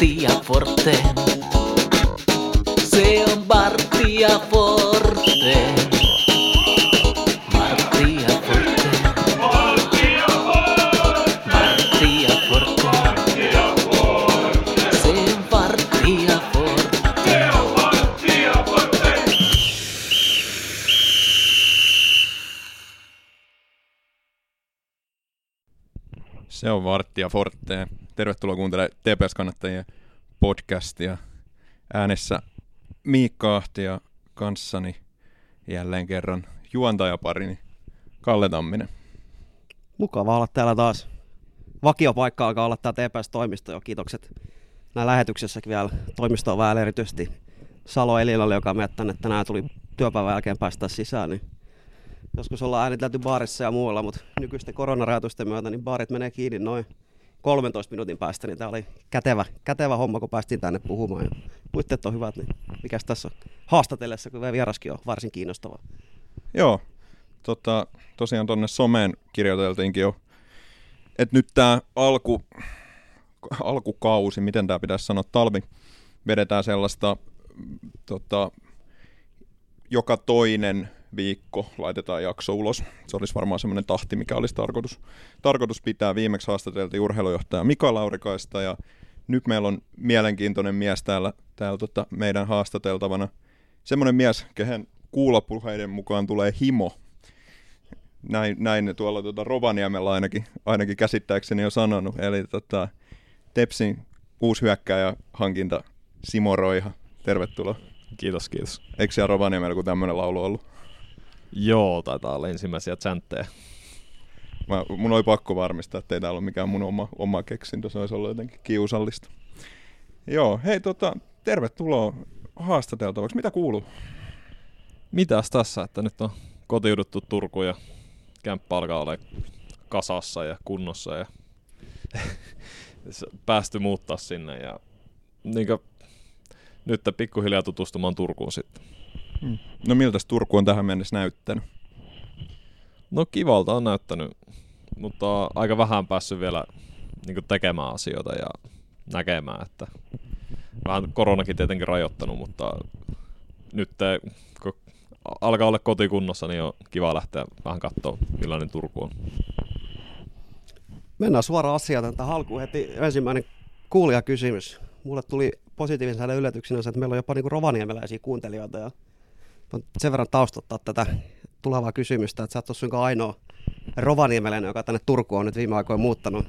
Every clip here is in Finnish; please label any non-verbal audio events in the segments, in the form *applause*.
Martti ja Forte. Se on Martti ja Forte. Se on Vartti ja Forte. Tervetuloa kuuntelemaan TPS-kannattajien podcastia. Äänessä Miikka Ahti ja kanssani jälleen kerran juontajaparini Kalle Tamminen. Mukava olla täällä taas. Vakiopaikka alkaa olla tämä TPS-toimisto jo. Kiitokset näin lähetyksessäkin vielä toimistoon vähän erityisesti Salo Elinalle, joka meidät tänne tänään tuli työpäivän jälkeen päästä sisään. Niin joskus ollaan äänitelty baarissa ja muualla, mutta nykyisten koronarajoitusten myötä niin baarit menee kiinni noin 13 minuutin päästä, niin tämä oli kätevä, kätevä homma, kun päästiin tänne puhumaan. Ja puitteet on hyvät, niin mikäs tässä on haastatellessa, kun vieraskin on varsin kiinnostavaa. Joo, tota, tosiaan tonne someen kirjoiteltiinkin jo, että nyt tämä alku, alkukausi, miten tämä pitäisi sanoa, talvi, vedetään sellaista mm, tota, joka toinen viikko laitetaan jakso ulos. Se olisi varmaan semmoinen tahti, mikä olisi tarkoitus, tarkoitus pitää. Viimeksi haastateltiin urheilujohtaja Mika Laurikaista ja nyt meillä on mielenkiintoinen mies täällä, täällä tota, meidän haastateltavana. Semmoinen mies, kehen kuulopuheiden mukaan tulee himo. Näin, näin tuolla tuota Rovaniemellä ainakin, ainakin käsittääkseni jo sanonut. Eli tota, Tepsin uusi hyökkääjä hankinta Simo Roiha. Tervetuloa. Kiitos, kiitos. Eikö siellä Rovaniemellä kun tämmöinen laulu ollut? Joo, taitaa olla ensimmäisiä chanttejä. Mä, mun oli pakko varmistaa, että ei täällä ole mikään mun oma, oma keksintö, se olisi ollut jotenkin kiusallista. Joo, hei tota, tervetuloa haastateltavaksi. Mitä kuuluu? Mitäs tässä, että nyt on kotiuduttu Turkuun ja kämppä alkaa olla kasassa ja kunnossa ja *laughs* päästy muuttaa sinne ja niin nyt pikkuhiljaa tutustumaan Turkuun sitten. Hmm. No miltä Turku on tähän mennessä näyttänyt? No kivalta on näyttänyt, mutta aika vähän päässyt vielä niin tekemään asioita ja näkemään, että vähän koronakin tietenkin rajoittanut, mutta nyt kun alkaa olla kotikunnossa, niin on kiva lähteä vähän katsoa, millainen Turku on. Mennään suoraan asiaan. Tätä halkuun heti ensimmäinen kuulijakysymys. Mulle tuli positiivisena yllätyksenä se, että meillä on jopa niinku rovaniemeläisiä kuuntelijoita. Ja sen verran taustottaa tätä tulevaa kysymystä, että sä et ole ainoa rovaniemeläinen, joka tänne Turkuun on nyt viime aikoina muuttanut.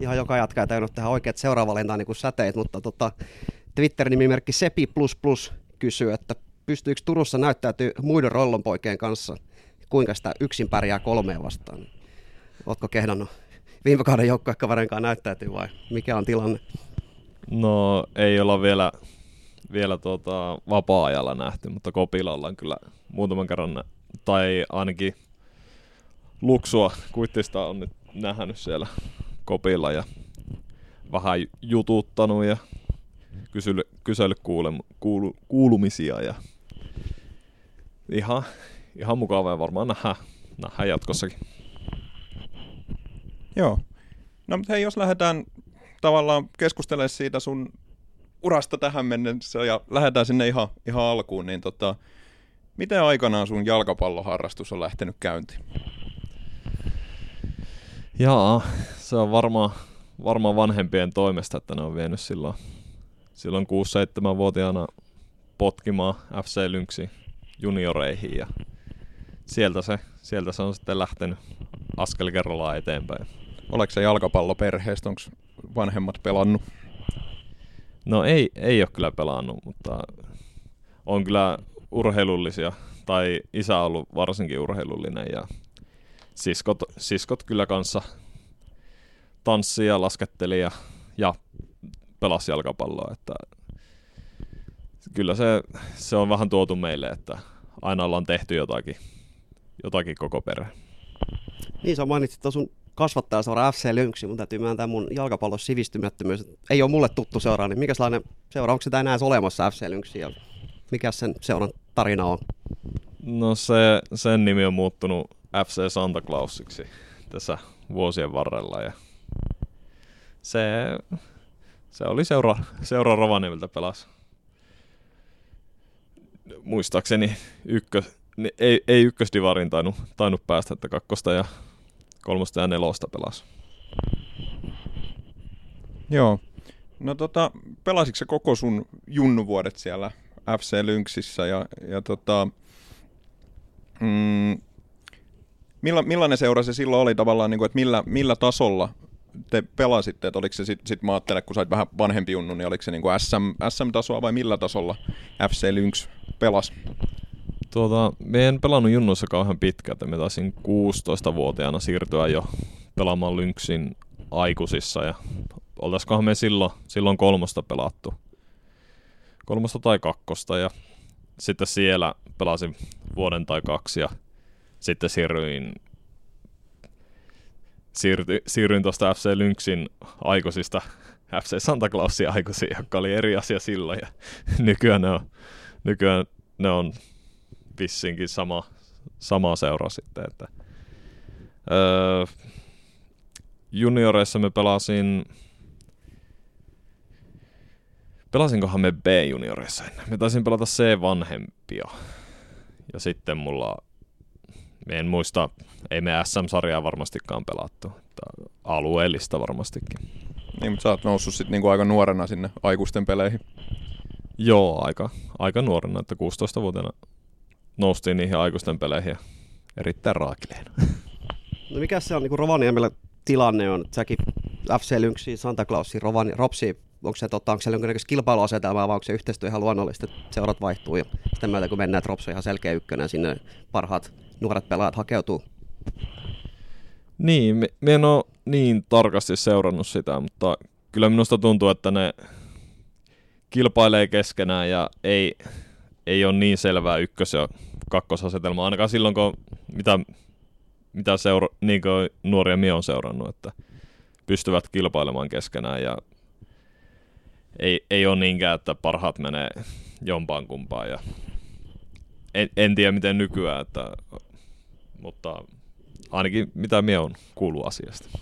Ihan joka jatka ei tajunnut tehdä oikeat seuraavalintaan niin säteet, mutta tota, Twitter-nimimerkki Sepi++ kysyy, että pystyykö Turussa näyttäytyy muiden rollonpoikien kanssa? Kuinka sitä yksin pärjää kolmeen vastaan? Oletko kehdannut viime kauden joukkuekaverin kanssa näyttäytyy vai mikä on tilanne? No ei olla vielä, vielä tuota, vapaa-ajalla nähty, mutta Kopilla ollaan kyllä muutaman kerran, tai ainakin Luksua kuittista on nyt nähnyt siellä Kopilla ja vähän jututtanut ja kysellyt, kysellyt kuule, kuulu, kuulumisia ja ihan, ihan mukavaa varmaan nähdään, nähdään jatkossakin. Joo. No mutta hei, jos lähdetään tavallaan keskustelemaan siitä sun urasta tähän mennessä ja lähdetään sinne ihan, ihan alkuun, niin tota, miten aikanaan sun jalkapalloharrastus on lähtenyt käyntiin? Jaa, se on varmaan varmaan vanhempien toimesta, että ne on vienyt silloin, silloin 6-7-vuotiaana potkimaan FC Lynxi junioreihin ja sieltä se, sieltä se on sitten lähtenyt askel kerrallaan eteenpäin. Oletko se jalkapalloperheestä, onko vanhemmat pelannut? No ei, ei ole kyllä pelannut, mutta on kyllä urheilullisia, tai isä on ollut varsinkin urheilullinen ja siskot, siskot kyllä kanssa tanssi ja lasketteli ja, ja pelasi jalkapalloa. Että kyllä se, se on vähän tuotu meille, että aina ollaan tehty jotakin, jotakin koko perhe. Niin sä mainitsit tuon sun kasvattaja seura FC Lynxi, mun täytyy myöntää mun jalkapallon sivistymättömyys. Ei ole mulle tuttu seura, niin mikä sellainen seura, onko sitä enää olemassa FC Lynxi ja mikä sen seuran tarina on? No se, sen nimi on muuttunut FC Santa Clausiksi tässä vuosien varrella ja se, se oli seura, seura Rovaniemeltä pelas. Muistaakseni ykkö, ni- ei, ei ykkösdivarin tainnut, tainnut päästä, että kakkosta ja kolmosta ja nelosta pelas. Joo. No tota, pelasitko se koko sun junnuvuodet siellä FC Lynxissä ja, ja tota, mm, milla, millainen seura se silloin oli tavallaan, niin kuin, että millä, millä tasolla te pelasitte, että oliko se sitten, sit mä ajattelen, kun sä olit vähän vanhempi junnu, niin oliko se niin kuin SM, SM-tasoa vai millä tasolla FC Lynx pelasi? Tuota, me en pelannut junnuissa kauhean pitkään, että me taisin 16-vuotiaana siirtyä jo pelaamaan Lynxin aikuisissa ja oltaisikohan me silloin, silloin kolmosta pelattu. Kolmosta tai kakkosta ja sitten siellä pelasin vuoden tai kaksi ja sitten siirryin siirty, siirryin tuosta FC Lynxin aikuisista FC Santa Clausin aikuisiin, joka oli eri asia silloin ja *laughs* nykyään ne on, nykyään ne on vissinkin sama, sama seura sitten. Että, öö, junioreissa me pelasin, pelasinkohan me B-junioreissa ennen. Me taisin pelata C-vanhempia. Ja sitten mulla, me en muista, ei me SM-sarjaa varmastikaan pelattu. Alueellista varmastikin. Niin, mutta sä oot noussut sitten niinku aika nuorena sinne aikuisten peleihin. Joo, aika, aika nuorena, että 16-vuotiaana noustiin niihin aikuisten peleihin ja erittäin raakileena. *laughs* No mikä se on niin Rovaniemellä tilanne on? Säkin FC Lynxi, Santa Clausi, Rovani, Ropsi, onko se tota, onko siellä jonkinnäköistä kilpailuasetelmaa vai onko se yhteistyö ihan luonnollista, että seurat vaihtuu ja sitten myötä kun mennään, että Ropsi on ihan selkeä ykkönen ja sinne parhaat nuoret pelaajat hakeutuu. Niin, me, me en ole niin tarkasti seurannut sitä, mutta kyllä minusta tuntuu, että ne kilpailee keskenään ja ei, ei ole niin selvää ykkös- ja kakkosasetelmaa, ainakaan silloin, kun mitä, mitä seura, niin kuin nuoria mie on seurannut, että pystyvät kilpailemaan keskenään ja ei, ei ole niinkään, että parhaat menee jompaan kumpaan ja en, en tiedä miten nykyään, että, mutta ainakin mitä mie on kuullut asiasta.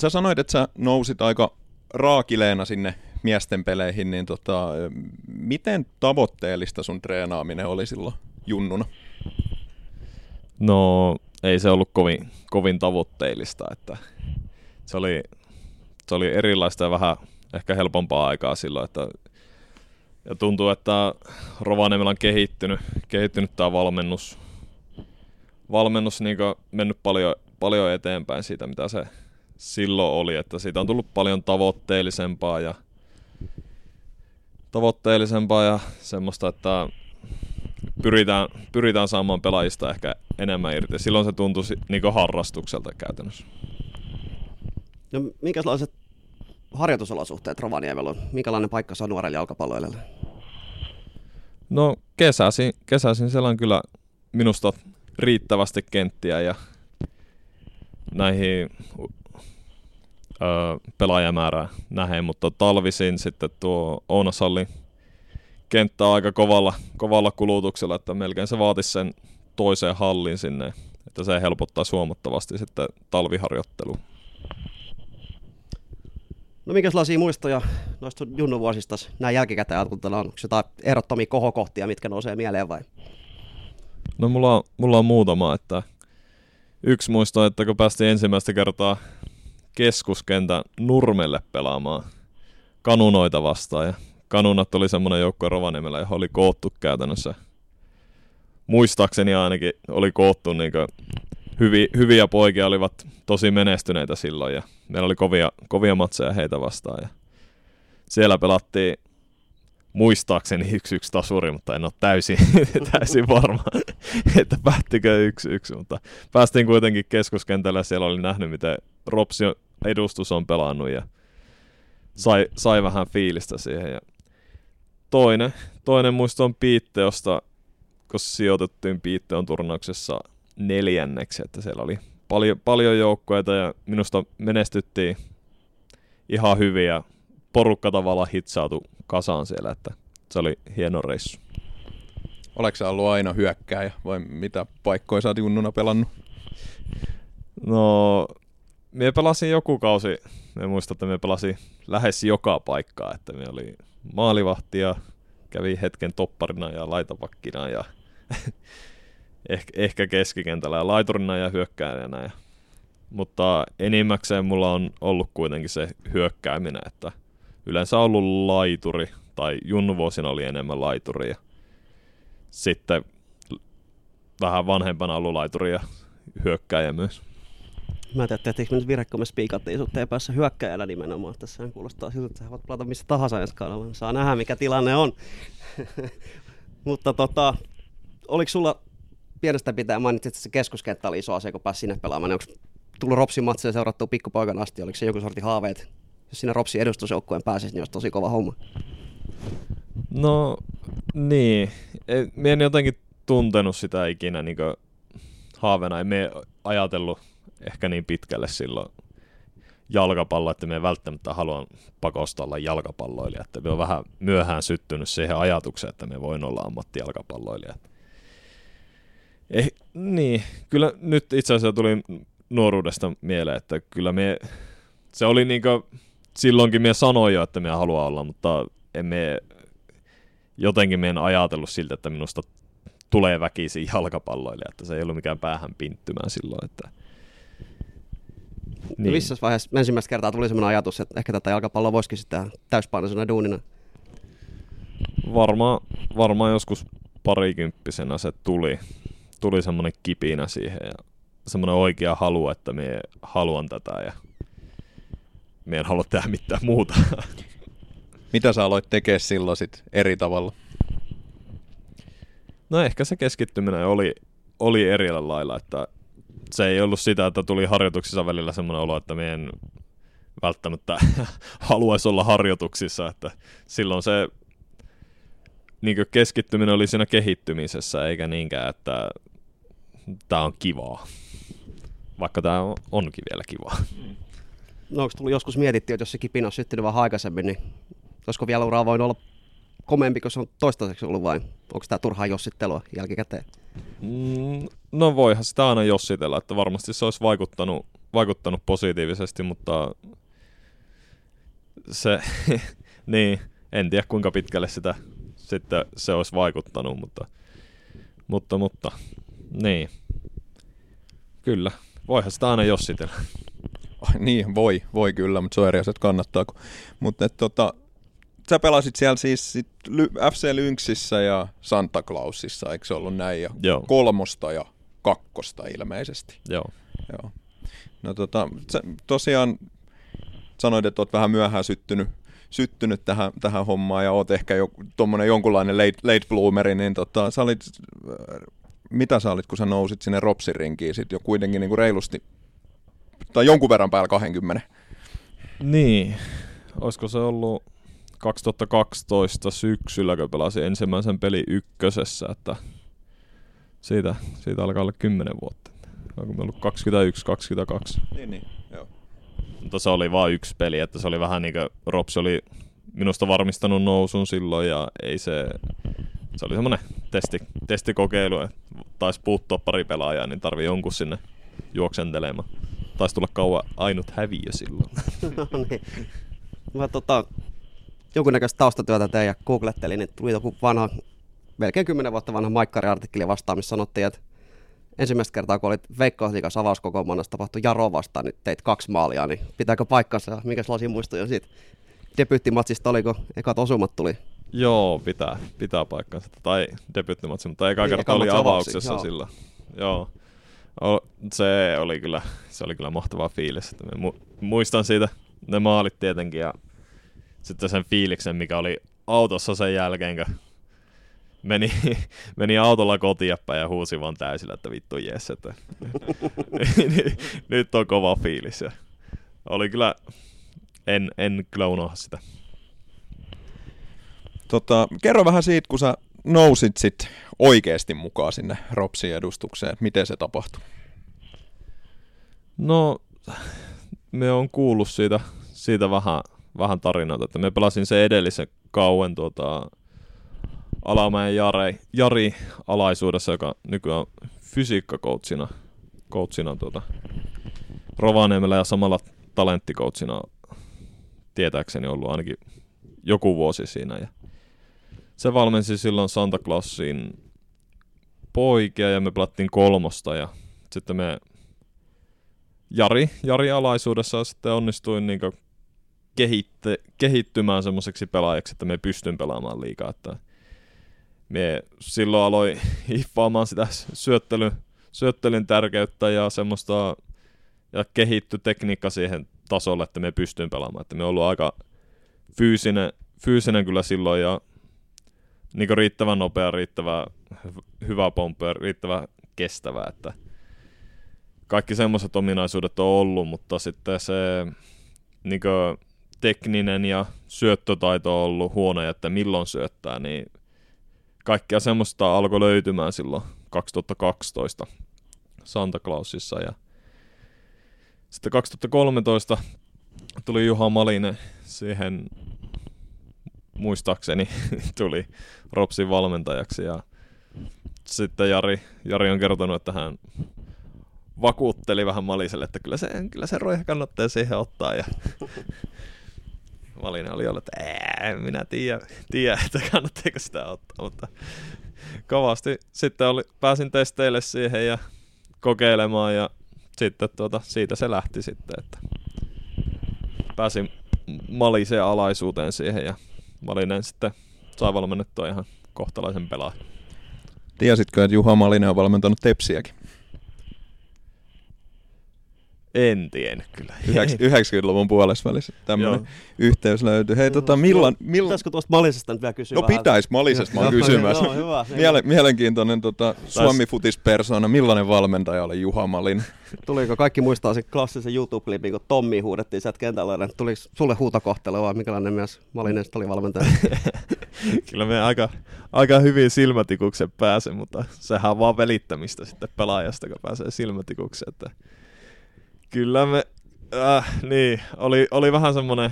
Sä sanoit, että sä nousit aika raakileena sinne miesten peleihin, niin tota, miten tavoitteellista sun treenaaminen oli silloin junnuna? No ei se ollut kovin, kovin tavoitteellista, että se oli, se oli erilaista ja vähän ehkä helpompaa aikaa silloin, että ja tuntuu, että Rovaniemellä on kehittynyt, kehittynyt tämä valmennus, valmennus niin mennyt paljon, paljon eteenpäin siitä, mitä se silloin oli, että siitä on tullut paljon tavoitteellisempaa ja tavoitteellisempaa ja semmoista, että pyritään, pyritään saamaan pelaajista ehkä enemmän irti. Silloin se tuntui niin harrastukselta käytännössä. No minkälaiset harjoitusolosuhteet Rovaniemellä on? Minkälainen paikka se on nuorelle jalkapalloilijalle? No kesäisin, kesäisin siellä on kyllä minusta riittävästi kenttiä ja näihin ö, pelaajamäärää nähden, mutta talvisin sitten tuo Ounasallin kenttä aika kovalla, kovalla kulutuksella, että melkein se vaatisi sen toiseen hallin sinne, että se helpottaa huomattavasti sitten talviharjoittelu. No minkälaisia muistoja noista junnuvuosista näin jälkikäteen ajateltuna on? Onko jotain ehdottomia kohokohtia, mitkä nousee mieleen vai? No mulla on, mulla on muutama, että yksi muisto, että kun päästiin ensimmäistä kertaa keskuskentän nurmelle pelaamaan kanunoita vastaan ja kanunat oli semmoinen joukkue Rovaniemellä, johon oli koottu käytännössä. Muistaakseni ainakin oli koottu niin hyvi, hyviä poikia, olivat tosi menestyneitä silloin ja meillä oli kovia, kovia matseja heitä vastaan. Ja siellä pelattiin muistaakseni yksi yksi tasuri, mutta en ole täysin, *laughs* täysin varma, että päättikö yksi yksi, mutta päästiin kuitenkin keskuskentälle ja siellä oli nähnyt, miten Ropsi edustus on pelannut ja sai, sai vähän fiilistä siihen. Ja toinen, toinen muisto on Piitteosta, kun sijoitettiin Piitteon turnauksessa neljänneksi, että siellä oli paljon, paljon joukkoita ja minusta menestyttiin ihan hyvin ja porukka tavallaan hitsautui kasaan siellä, että se oli hieno reissu. Oletko sä ollut aina hyökkääjä vai mitä paikkoja sä oot junnuna pelannut? No me pelasin joku kausi, me muistan, että me pelasin lähes joka paikkaa, että me oli maalivahti ja kävi hetken topparina ja laitapakkina ja *laughs* ehkä, ehkä keskikentällä ja laiturina ja hyökkääjänä. Ja, mutta enimmäkseen mulla on ollut kuitenkin se hyökkääminen, että yleensä ollut laituri, tai junnuvuosina oli enemmän laituri, ja sitten vähän vanhempana ollut laituri ja hyökkääjä myös. Mä en tiedä, tehtiinkö nyt virhe, kun me spiikattiin sut päässä hyökkäjällä nimenomaan. Tässä kuulostaa siltä, että sä voit pelata missä tahansa ensi kaudella. Saa nähdä, mikä tilanne on. *laughs* Mutta tota, oliko sulla pienestä pitää, mainitsit, että se keskuskenttä oli iso asia, kun pääsi sinne pelaamaan. Onko tullut Ropsin matseja seurattua pikkupoikan asti? Oliko se joku sorti haaveet? Jos sinne Ropsin edustusjoukkueen pääsisi, niin olisi tosi kova homma. No niin, Mie en jotenkin tuntenut sitä ikinä niin haavena. En me ajatellut ehkä niin pitkälle silloin jalkapallo, että me välttämättä haluan pakosta olla jalkapalloilija. Että me on vähän myöhään syttynyt siihen ajatukseen, että me voin olla ammattijalkapalloilija. Eh, niin, kyllä nyt itse asiassa tuli nuoruudesta mieleen, että kyllä me, se oli niin kuin, silloinkin me sanoin jo, että me haluaa olla, mutta emme jotenkin en ajatellut siltä, että minusta tulee väkisin jalkapalloille, että se ei ollut mikään päähän pinttymään silloin. Että... Niin. Missä vaiheessa ensimmäistä kertaa tuli sellainen ajatus, että ehkä tätä jalkapalloa voisikin sitten täyspainoisena duunina? Varmaan varma joskus parikymppisenä se tuli, tuli semmoinen kipinä siihen ja semmoinen oikea halu, että me haluan tätä ja me en halua tehdä mitään muuta. *laughs* Mitä sä aloit tekemään silloin sit eri tavalla? No ehkä se keskittyminen oli, oli eri lailla, että se ei ollut sitä, että tuli harjoituksissa välillä semmoinen olo, että me en välttämättä *laughs* haluaisi olla harjoituksissa, että silloin se niin keskittyminen oli siinä kehittymisessä, eikä niinkään, että tämä on kivaa, vaikka tämä onkin vielä kivaa. No onko tullut joskus mietitty, että jos se kipinä on syttynyt vähän aikaisemmin, niin olisiko vielä uraa voinut olla komeampi kuin se on toistaiseksi ollut vai onko tämä turhaa jossittelua jälkikäteen? Mm, no voihan sitä aina jossitella, että varmasti se olisi vaikuttanut, vaikuttanut positiivisesti, mutta se, *laughs* niin, en tiedä kuinka pitkälle sitä sitten se olisi vaikuttanut, mutta, mutta, mutta niin, kyllä, voihan sitä aina jossitella. Niin, voi, voi kyllä, mutta se on eri asia, että kannattaako. Mutta tota, sä pelasit siellä siis sit FC Lynxissä ja Santa Clausissa, eikö se ollut näin? Ja Joo. kolmosta ja kakkosta ilmeisesti. Joo. Joo. No tota, sä tosiaan sanoit, että oot vähän myöhään syttynyt, syttynyt tähän, tähän hommaan ja oot ehkä jo, tommonen jonkunlainen late, late bloomeri, niin tota, sä olit, mitä sä olit, kun sä nousit sinne Ropsin rinkiin sit jo kuitenkin niinku reilusti, tai jonkun verran päällä 20? Niin, olisiko se ollut 2012 syksyllä, kun pelasin ensimmäisen peli ykkösessä, että siitä, siitä alkaa olla 10 vuotta. Onko me ollut 21-22? Niin, niin, joo. Mutta se oli vain yksi peli, että se oli vähän niin kuin Rops oli minusta varmistanut nousun silloin ja ei se, se oli semmoinen testi, testikokeilu, että taisi puuttua pari pelaajaa, niin tarvii jonkun sinne juoksentelemaan. Taisi tulla kauan ainut häviö silloin. *laughs* no niin. Mä tota, jonkunnäköistä taustatyötä tein ja googlettelin, niin tuli joku vanha, melkein 10 vuotta vanha Maikkari-artikkeli vastaan, missä sanottiin, että ensimmäistä kertaa, kun olit Veikkausliikas avauskokoonpanossa tapahtui Jaro vastaan, niin teit kaksi maalia, niin pitääkö paikkansa? Mikä lasi muistoja siitä debyyttimatsista oli, kun ekat osumat tuli? Joo, pitää, pitää paikkansa. Tai debyyttimatsi, mutta eka niin, kerta oli avauksessa joo. sillä. Joo. Se oli kyllä, se oli kyllä mahtava fiilis. Että muistan siitä ne maalit tietenkin ja sitten sen fiiliksen, mikä oli autossa sen jälkeen, kun meni, *laughs* meni autolla kotiin ja huusi vaan täysillä, että vittu jes, että *laughs* nyt on kova fiilis. Ja oli kyllä, en, en kyllä sitä. Tota, kerro vähän siitä, kun sä nousit sit oikeasti mukaan sinne Ropsin edustukseen, miten se tapahtui? No, me on kuullut siitä, siitä vähän, vähän tarinoita, että me pelasin se edellisen kauen tuota, Alamäen Jari, Jari alaisuudessa, joka nykyään fysiikkakoutsina coachina, tuota, Rovaniemellä ja samalla talenttikoutsina tietääkseni ollut ainakin joku vuosi siinä. Ja se valmensi silloin Santa Clausin poikia ja me pelattiin kolmosta ja sitten me Jari, Jari alaisuudessa sitten onnistuin niin kehitte, kehittymään semmoiseksi pelaajaksi, että me pystyn pelaamaan liikaa. Että me silloin aloin *laughs* hiffaamaan sitä syöttelyn, syöttelyn tärkeyttä ja semmoista ja kehitty tekniikka siihen tasolle, että me pystyn pelaamaan. Että me ollut aika fyysinen, fyysinen kyllä silloin ja niin riittävän nopea, riittävä hyvä pomppu ja riittävä kestävä, että kaikki semmoiset ominaisuudet on ollut, mutta sitten se niin tekninen ja syöttötaito on ollut huono, että milloin syöttää, niin kaikkea semmoista alkoi löytymään silloin 2012 Santa Clausissa ja sitten 2013 tuli Juha Malinen siihen muistaakseni *laughs* tuli Ropsin valmentajaksi ja sitten Jari, Jari on kertonut, että hän vakuutteli vähän Maliselle, että kyllä se, kyllä se roiha kannattaa siihen ottaa ja *laughs* Malinen oli ollut, että en minä tiedä, tiedä, että kannattaako sitä ottaa, mutta kovasti sitten oli, pääsin testeille siihen ja kokeilemaan ja sitten tuota, siitä se lähti sitten, että pääsin Maliseen alaisuuteen siihen ja Malinen sitten sai valmennettua ihan kohtalaisen pelaajan. Tiesitkö, että Juha Malinen on valmentanut Tepsiäkin? En tiennyt kyllä. 90-luvun puolessa välissä tämmöinen yhteys löytyy. Hei, tota, millan, millan... Pitäisikö tuosta Malisesta nyt vielä kysyä No pitäis, Malisesta mä oon kysymässä. Joo, hyvä. Miele- mielenkiintoinen tota, Suomi-futispersona. Millainen valmentaja oli Juha Malinen? *laughs* Tuliko kaikki muistaa sen klassisen YouTube-klipin, kun Tommi huudettiin sieltä kentällä. Niin tuliko sulle huutokohtelu vai minkälainen myös Malinen oli valmentaja? *laughs* kyllä me aika, aika hyvin silmätikuksen pääse, mutta sehän on vaan välittämistä sitten pelaajasta, kun pääsee silmätikukseen. Että Kyllä me, äh, niin, oli, oli vähän semmonen,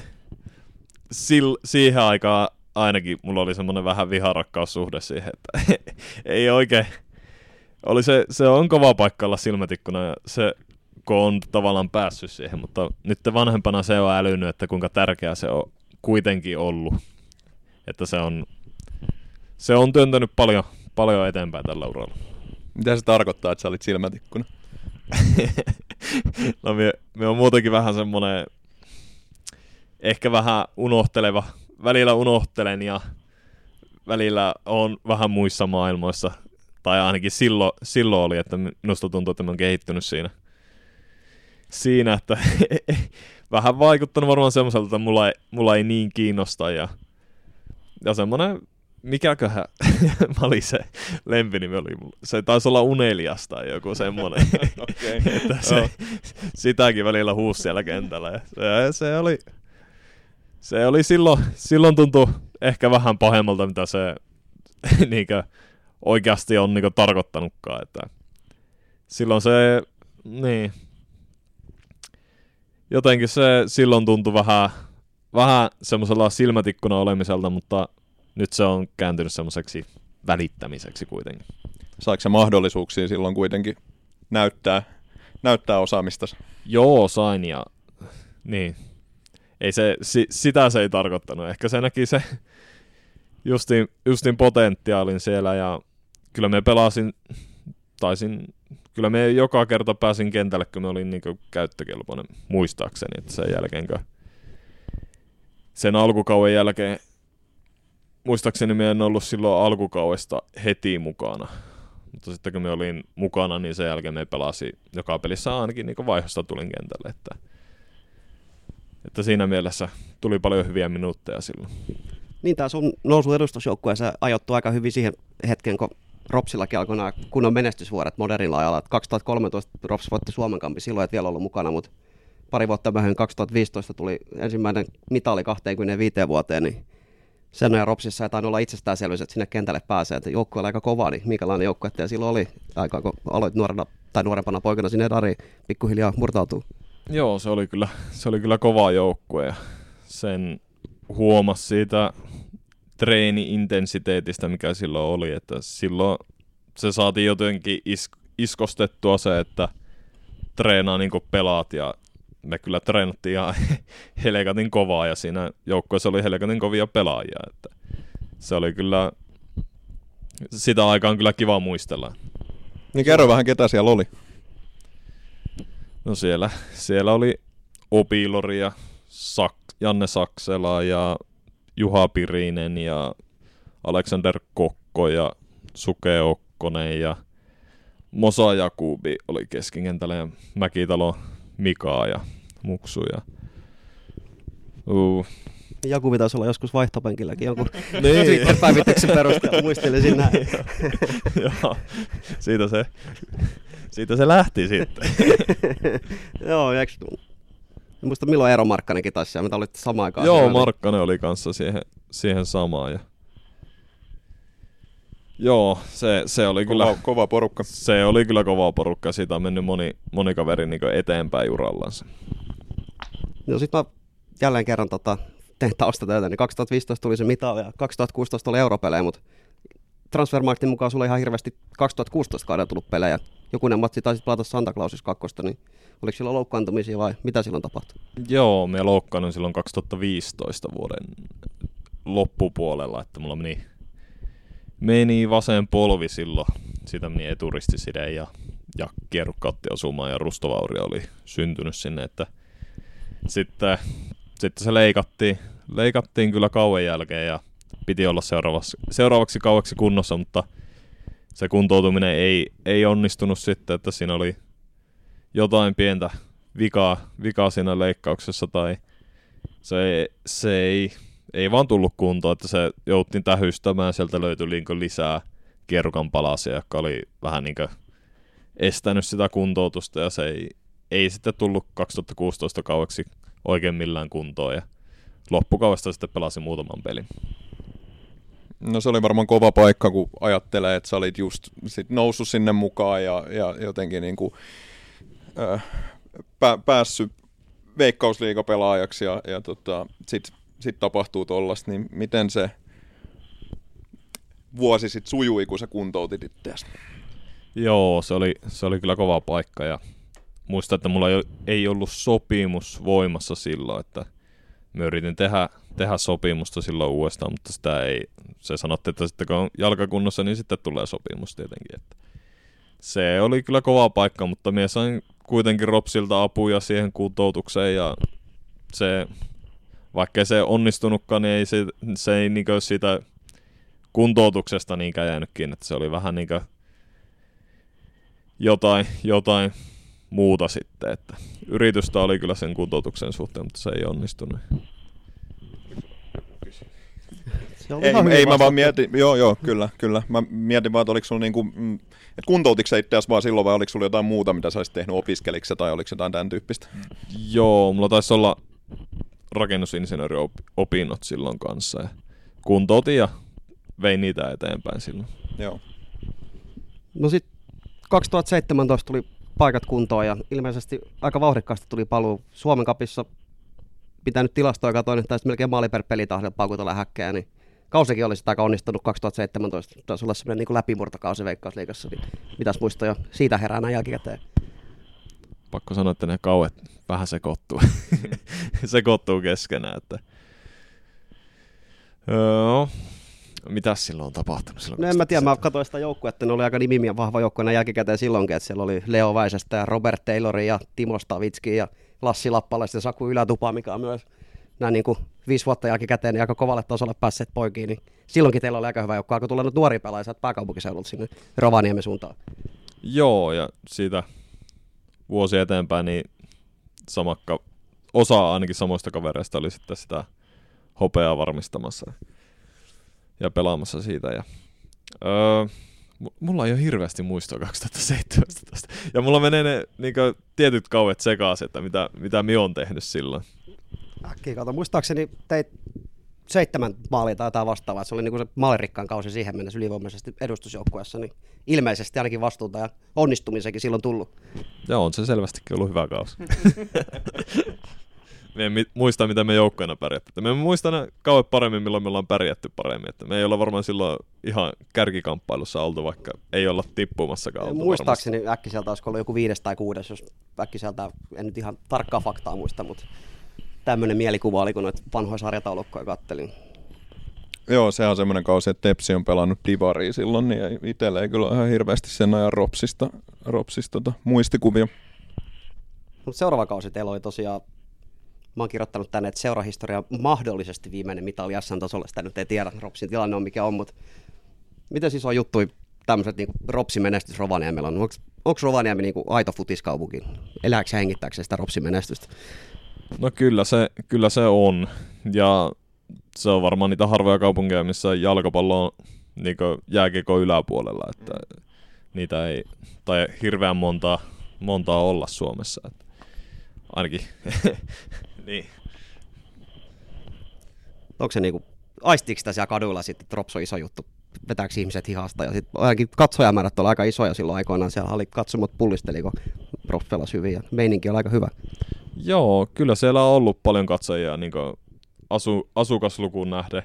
sil, siihen aikaan ainakin mulla oli semmonen vähän viharakkaussuhde siihen, että *laughs* ei oikein, oli se, se on kova paikka olla silmätikkuna ja se, kun on tavallaan päässyt siihen, mutta nyt vanhempana se on älynyt, että kuinka tärkeää se on kuitenkin ollut. Että se on, se on työntänyt paljon, paljon eteenpäin tällä uralla. Mitä se tarkoittaa, että sä olit silmätikkuna? *laughs* no me, me on muutenkin vähän semmonen ehkä vähän unohteleva. Välillä unohtelen ja välillä on vähän muissa maailmoissa. Tai ainakin silloin, silloin oli, että minusta tuntuu, että mä oon kehittynyt siinä. Siinä, että *laughs* vähän vaikuttanut varmaan semmoiselta, että mulla ei, mulla ei niin kiinnosta ja, ja semmoinen mikäköhän *laughs* oli se lempinimi oli, se taisi olla Unelias tai joku semmoinen, *laughs* okay. *laughs* että se, oh. sitäkin välillä huusi siellä kentällä. Ja se, se, oli, se oli silloin, silloin tuntui ehkä vähän pahemmalta, mitä se niinkö, oikeasti on niinkö, tarkoittanutkaan. Että silloin se, niin, jotenkin se silloin tuntui vähän, vähän semmoisella silmätikkuna olemiselta, mutta nyt se on kääntynyt semmoiseksi välittämiseksi kuitenkin. Saiko se mahdollisuuksia silloin kuitenkin näyttää, näyttää osaamista? Joo, sain ja *laughs* niin. Ei se, si, sitä se ei tarkoittanut. Ehkä se näki se *laughs* justin, justin potentiaalin siellä ja kyllä me pelasin, taisin, kyllä me joka kerta pääsin kentälle, kun me olin niin käyttökelpoinen muistaakseni, että sen jälkeen, kun sen alkukauden jälkeen muistaakseni me en ollut silloin alkukaudesta heti mukana. Mutta sitten kun me olin mukana, niin sen jälkeen me pelasi joka pelissä ainakin niin vaihosta tulin kentälle. Että, että siinä mielessä tuli paljon hyviä minuutteja silloin. Niin, tämä sun nousu edustusjoukkueessa ajoittuu aika hyvin siihen hetken, kun Ropsillakin alkoi nämä kunnon menestysvuodet modernilla ajalla. 2013 Rops voitti Suomen kampi, silloin et vielä ollut mukana, mutta pari vuotta myöhemmin 2015 tuli ensimmäinen mitali 25 vuoteen, niin sen ja Ropsissa tainnut olla itsestäänselvyys, että sinne kentälle pääsee. Että joukkue oli aika kova, niin minkälainen joukkue ja silloin oli aika, kun aloit nuorena tai nuorempana poikana sinne Dari pikkuhiljaa murtautuu. Joo, se oli kyllä, se oli kyllä kova joukkue ja sen huomasi siitä treeni-intensiteetistä, mikä silloin oli, että silloin se saatiin jotenkin is- iskostettua se, että treenaa niin kuin pelaat ja me kyllä treenattiin ihan *laughs* helkatin kovaa ja siinä joukkueessa oli helkatin kovia pelaajia. Että se oli kyllä, sitä aikaa on kyllä kiva muistella. Niin kerro vähän, ketä siellä oli. No siellä, siellä oli Opilori ja Sak- Janne Saksela ja Juha Pirinen ja Alexander Kokko ja Suke Okkonen ja Mosa Jakubi oli keskikentällä ja Mäkitalo Mikaa ja Muksu ja uh, Jakubi taisi olla joskus vaihtopenkilläkin jonkun *laughs* Niin. päivityksen perusteella, *laughs* muistelisin näin. Joo, siitä se, siitä se lähti sitten. *laughs* Joo, eikö... En muista milloin Eero Markkanenkin taisi siellä, mitä olit samaan aikaan. Joo. Markkanen oli kanssa siihen, siihen samaan. Ja... Joo, se, se oli Kova, kyllä... kova porukka. Se oli kyllä kova porukka, siitä on mennyt moni, moni kaveri niin eteenpäin urallansa. No sit mä jälleen kerran tota, tein taustatöitä, niin 2015 tuli se mitali ja 2016 oli europelejä, mutta Transfermarktin mukaan sulla ei ihan hirveästi 2016 kaudella tullut pelejä. Jokunen matsi taisit pelata Santa Clausissa kakkosta, niin oliko silloin loukkaantumisia vai mitä silloin tapahtui? Joo, me loukkaannut silloin 2015 vuoden loppupuolella, että mulla meni, meni vasen polvi silloin. Siitä meni eturistiside ja, ja kierrukka otti osumaan ja rustovaurio oli syntynyt sinne, että sitten, sitten se leikattiin, leikattiin kyllä kauan jälkeen ja piti olla seuraavaksi, seuraavaksi kauaksi kunnossa, mutta se kuntoutuminen ei, ei onnistunut sitten, että siinä oli jotain pientä vikaa, vikaa siinä leikkauksessa tai se, se ei, ei vaan tullut kuntoon, että se jouttiin tähystämään, sieltä löytyi niin lisää kierrukan palasia, jotka oli vähän niin estänyt sitä kuntoutusta. Ja se ei, ei sitten tullut 2016 kaueksi oikein millään kuntoon. Ja loppukaudesta sitten pelasi muutaman pelin. No se oli varmaan kova paikka, kun ajattelee, että sä olit just sit noussut sinne mukaan ja, ja jotenkin niin kuin, äh, pä, päässyt veikkausliigapelaajaksi ja, ja tota, sitten sit tapahtuu tollasta, niin miten se vuosi sitten sujui, kun sä kuntoutit itseäsi? Joo, se oli, se oli kyllä kova paikka ja muista, että mulla ei, ollut sopimus voimassa silloin, että mä yritin tehdä, tehdä sopimusta silloin uudestaan, mutta sitä ei, se sanottiin, että sitten kun on jalkakunnossa, niin sitten tulee sopimus tietenkin. Että se oli kyllä kova paikka, mutta minä sain kuitenkin Ropsilta apuja siihen kuntoutukseen ja se, vaikkei se onnistunutkaan, niin ei se, se ei niinkö siitä kuntoutuksesta niinkään jäänyt kiinni, että se oli vähän niinkö jotain, jotain muuta sitten, että yritystä oli kyllä sen kuntoutuksen suhteen, mutta se ei onnistunut. Se Ei, ei mä vaan mietin, joo joo, kyllä, kyllä. Mä mietin vaan, että oliko sulla niinku, mm, että kuntoutitko sä itseäsi vaan silloin vai oliko sulla jotain muuta, mitä sä olisit tehnyt opiskelikse tai oliko jotain tämän tyyppistä? Joo, mulla taisi olla rakennusinsinööriopinnot silloin kanssa ja kuntoutin ja vein niitä eteenpäin silloin. Joo. No sitten 2017 tuli paikat kuntoon ja ilmeisesti aika vauhdikkaasti tuli paluu Suomen kapissa pitänyt tilastoa katoin, että taisi melkein maali per pelitahdella paukutella häkkää, niin kausikin olisi aika onnistunut 2017. Taisi olla semmoinen niin läpimurtokausi Veikkausliigassa, niin mitäs muistoja siitä herää näin jälkikäteen? Pakko sanoa, että ne kauet vähän sekoittuu, *laughs* sekoittuu keskenään. Että... Joo. Mitäs silloin on tapahtunut? Silloin No en mä tiedä, mä 2017? katsoin sitä joukkuetta, ne oli aika nimimiä vahva joukkue näin jälkikäteen silloinkin, että siellä oli Leo Väisestä ja Robert Taylori ja Timo Stavitski ja Lassi Lappalaista ja Saku Ylätupa, mikä on myös näin niin kuin viisi vuotta jälkikäteen niin aika kovalle tasolle päässeet poikiin, niin silloinkin teillä oli aika hyvä joukko. Alkoi tulla nyt nuoria pelaajia pääkaupunkiseudulta sinne Rovaniemen suuntaan. Joo, ja siitä vuosi eteenpäin, niin samakka, osa ainakin samoista kavereista oli sitten sitä hopeaa varmistamassa ja pelaamassa siitä. Ja, öö, mu- mulla ei ole hirveästi muistoa 2017. Ja mulla menee ne niin tietyt kauet sekaisin, että mitä, mitä mi on tehnyt silloin. Äkkiä kato, muistaakseni teit seitsemän maalia tai jotain vastaavaa, että se oli niin kuin se maalirikkaan kausi siihen mennessä ylivoimaisesti edustusjoukkueessa, niin ilmeisesti ainakin vastuuta ja onnistumisenkin silloin tullut. Ja on se selvästikin ollut hyvä kausi. *laughs* me ei muista, miten me joukkoina pärjätty. Me muistan ne kauan paremmin, milloin me ollaan pärjätty paremmin. Että me ei olla varmaan silloin ihan kärkikamppailussa oltu, vaikka ei olla tippumassakaan oltu Muistaakseni äkkiseltä olisiko ollut joku viides tai kuudes, jos äkkiseltä, en nyt ihan tarkkaa faktaa muista, mutta tämmöinen mielikuva oli, kun noita vanhoja sarjataulukkoja kattelin. Joo, se on semmoinen kausi, että Tepsi on pelannut Divaria silloin, niin itsellä ei kyllä ihan hirveästi sen ajan Ropsista, Ropsista tota, muistikuvia. Mutta seuraava kausi teillä oli tosiaan, mä oon kirjoittanut tänne, että seurahistoria mahdollisesti viimeinen mitali S-tasolla, sitä nyt ei tiedä, Ropsin tilanne on mikä on, mutta miten siis on juttu tämmöiset niin Ropsin menestys Rovaniemellä on? Onko Rovaniemi niin aito futiskaupunki? Elääkö se hengittääkö sitä Ropsin menestystä? No kyllä se, kyllä se on. Ja se on varmaan niitä harvoja kaupunkeja, missä jalkapallo on niin jääkiekko yläpuolella. Että niitä ei, tai hirveän montaa, montaa olla Suomessa. Että ainakin, *laughs* niin. Onko se niinku, aistiiko sitä siellä kaduilla sitten, että Rops on iso juttu? Vetääkö ihmiset hihasta? Ja sitten ainakin katsojamäärät oli aika isoja silloin aikoinaan. Siellä oli katsomot pullisteli, kun Rops pelasi hyvin ja meininki oli aika hyvä. Joo, kyllä siellä on ollut paljon katsojia niin asu, asukaslukuun nähden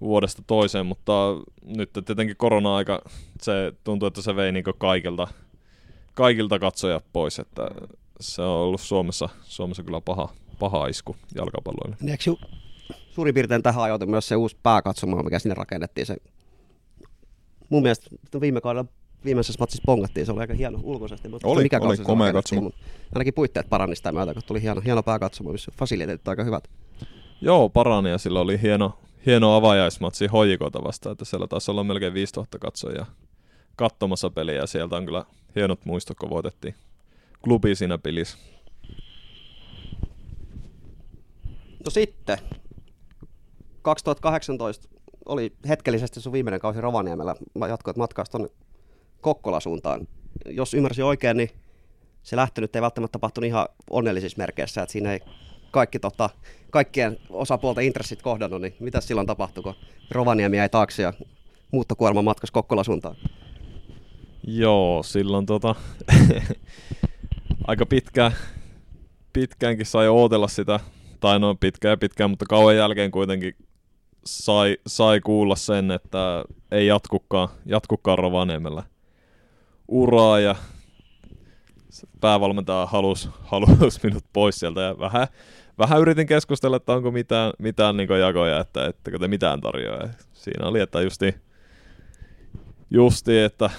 vuodesta toiseen, mutta nyt tietenkin korona-aika, se tuntuu, että se vei niin kaikilta, kaikilta katsojat pois, että se on ollut Suomessa, Suomessa kyllä paha, paha isku jalkapalloille. Niin eikö suurin piirtein tähän ajoitu myös se uusi pääkatsomo, mikä sinne rakennettiin? Se, mun mielestä viime kaudella viimeisessä matsissa pongattiin, se oli aika hieno ulkoisesti. Mutta Oli, mikä oli, komea katsomo. mutta Ainakin puitteet parani sitä myötä, kun tuli hieno, hieno pääkatsomo, missä fasiliteetit aika hyvät. Joo, parani ja sillä oli hieno, hieno avajaismatsi hoikota vasta, että siellä taisi olla melkein 5000 katsojaa katsomassa peliä ja sieltä on kyllä hienot muistot, kun voitettiin klubi siinä pelissä. No sitten, 2018 oli hetkellisesti sun viimeinen kausi Rovaniemellä. Mä jatkoit matkaa tuonne Kokkola suuntaan. Jos ymmärsin oikein, niin se lähtö nyt ei välttämättä tapahtunut ihan onnellisissa merkeissä, että siinä ei kaikki, tota, kaikkien osapuolten intressit kohdannut, niin mitä silloin tapahtui, kun Rovaniemi jäi taakse ja muuttokuorma matkas Kokkola suuntaan? Joo, silloin tota, *laughs* aika pitkään, pitkäänkin sai ootella sitä, tai no pitkään ja pitkään, mutta kauan jälkeen kuitenkin sai, sai kuulla sen, että ei jatkukaan, jatkukaan Rovaniemellä uraa ja päävalmentaja halusi halus minut pois sieltä ja vähän, vähän yritin keskustella, että onko mitään, mitään niin jakoja, että ettekö te mitään tarjoa. Ja siinä oli, että justi, justi että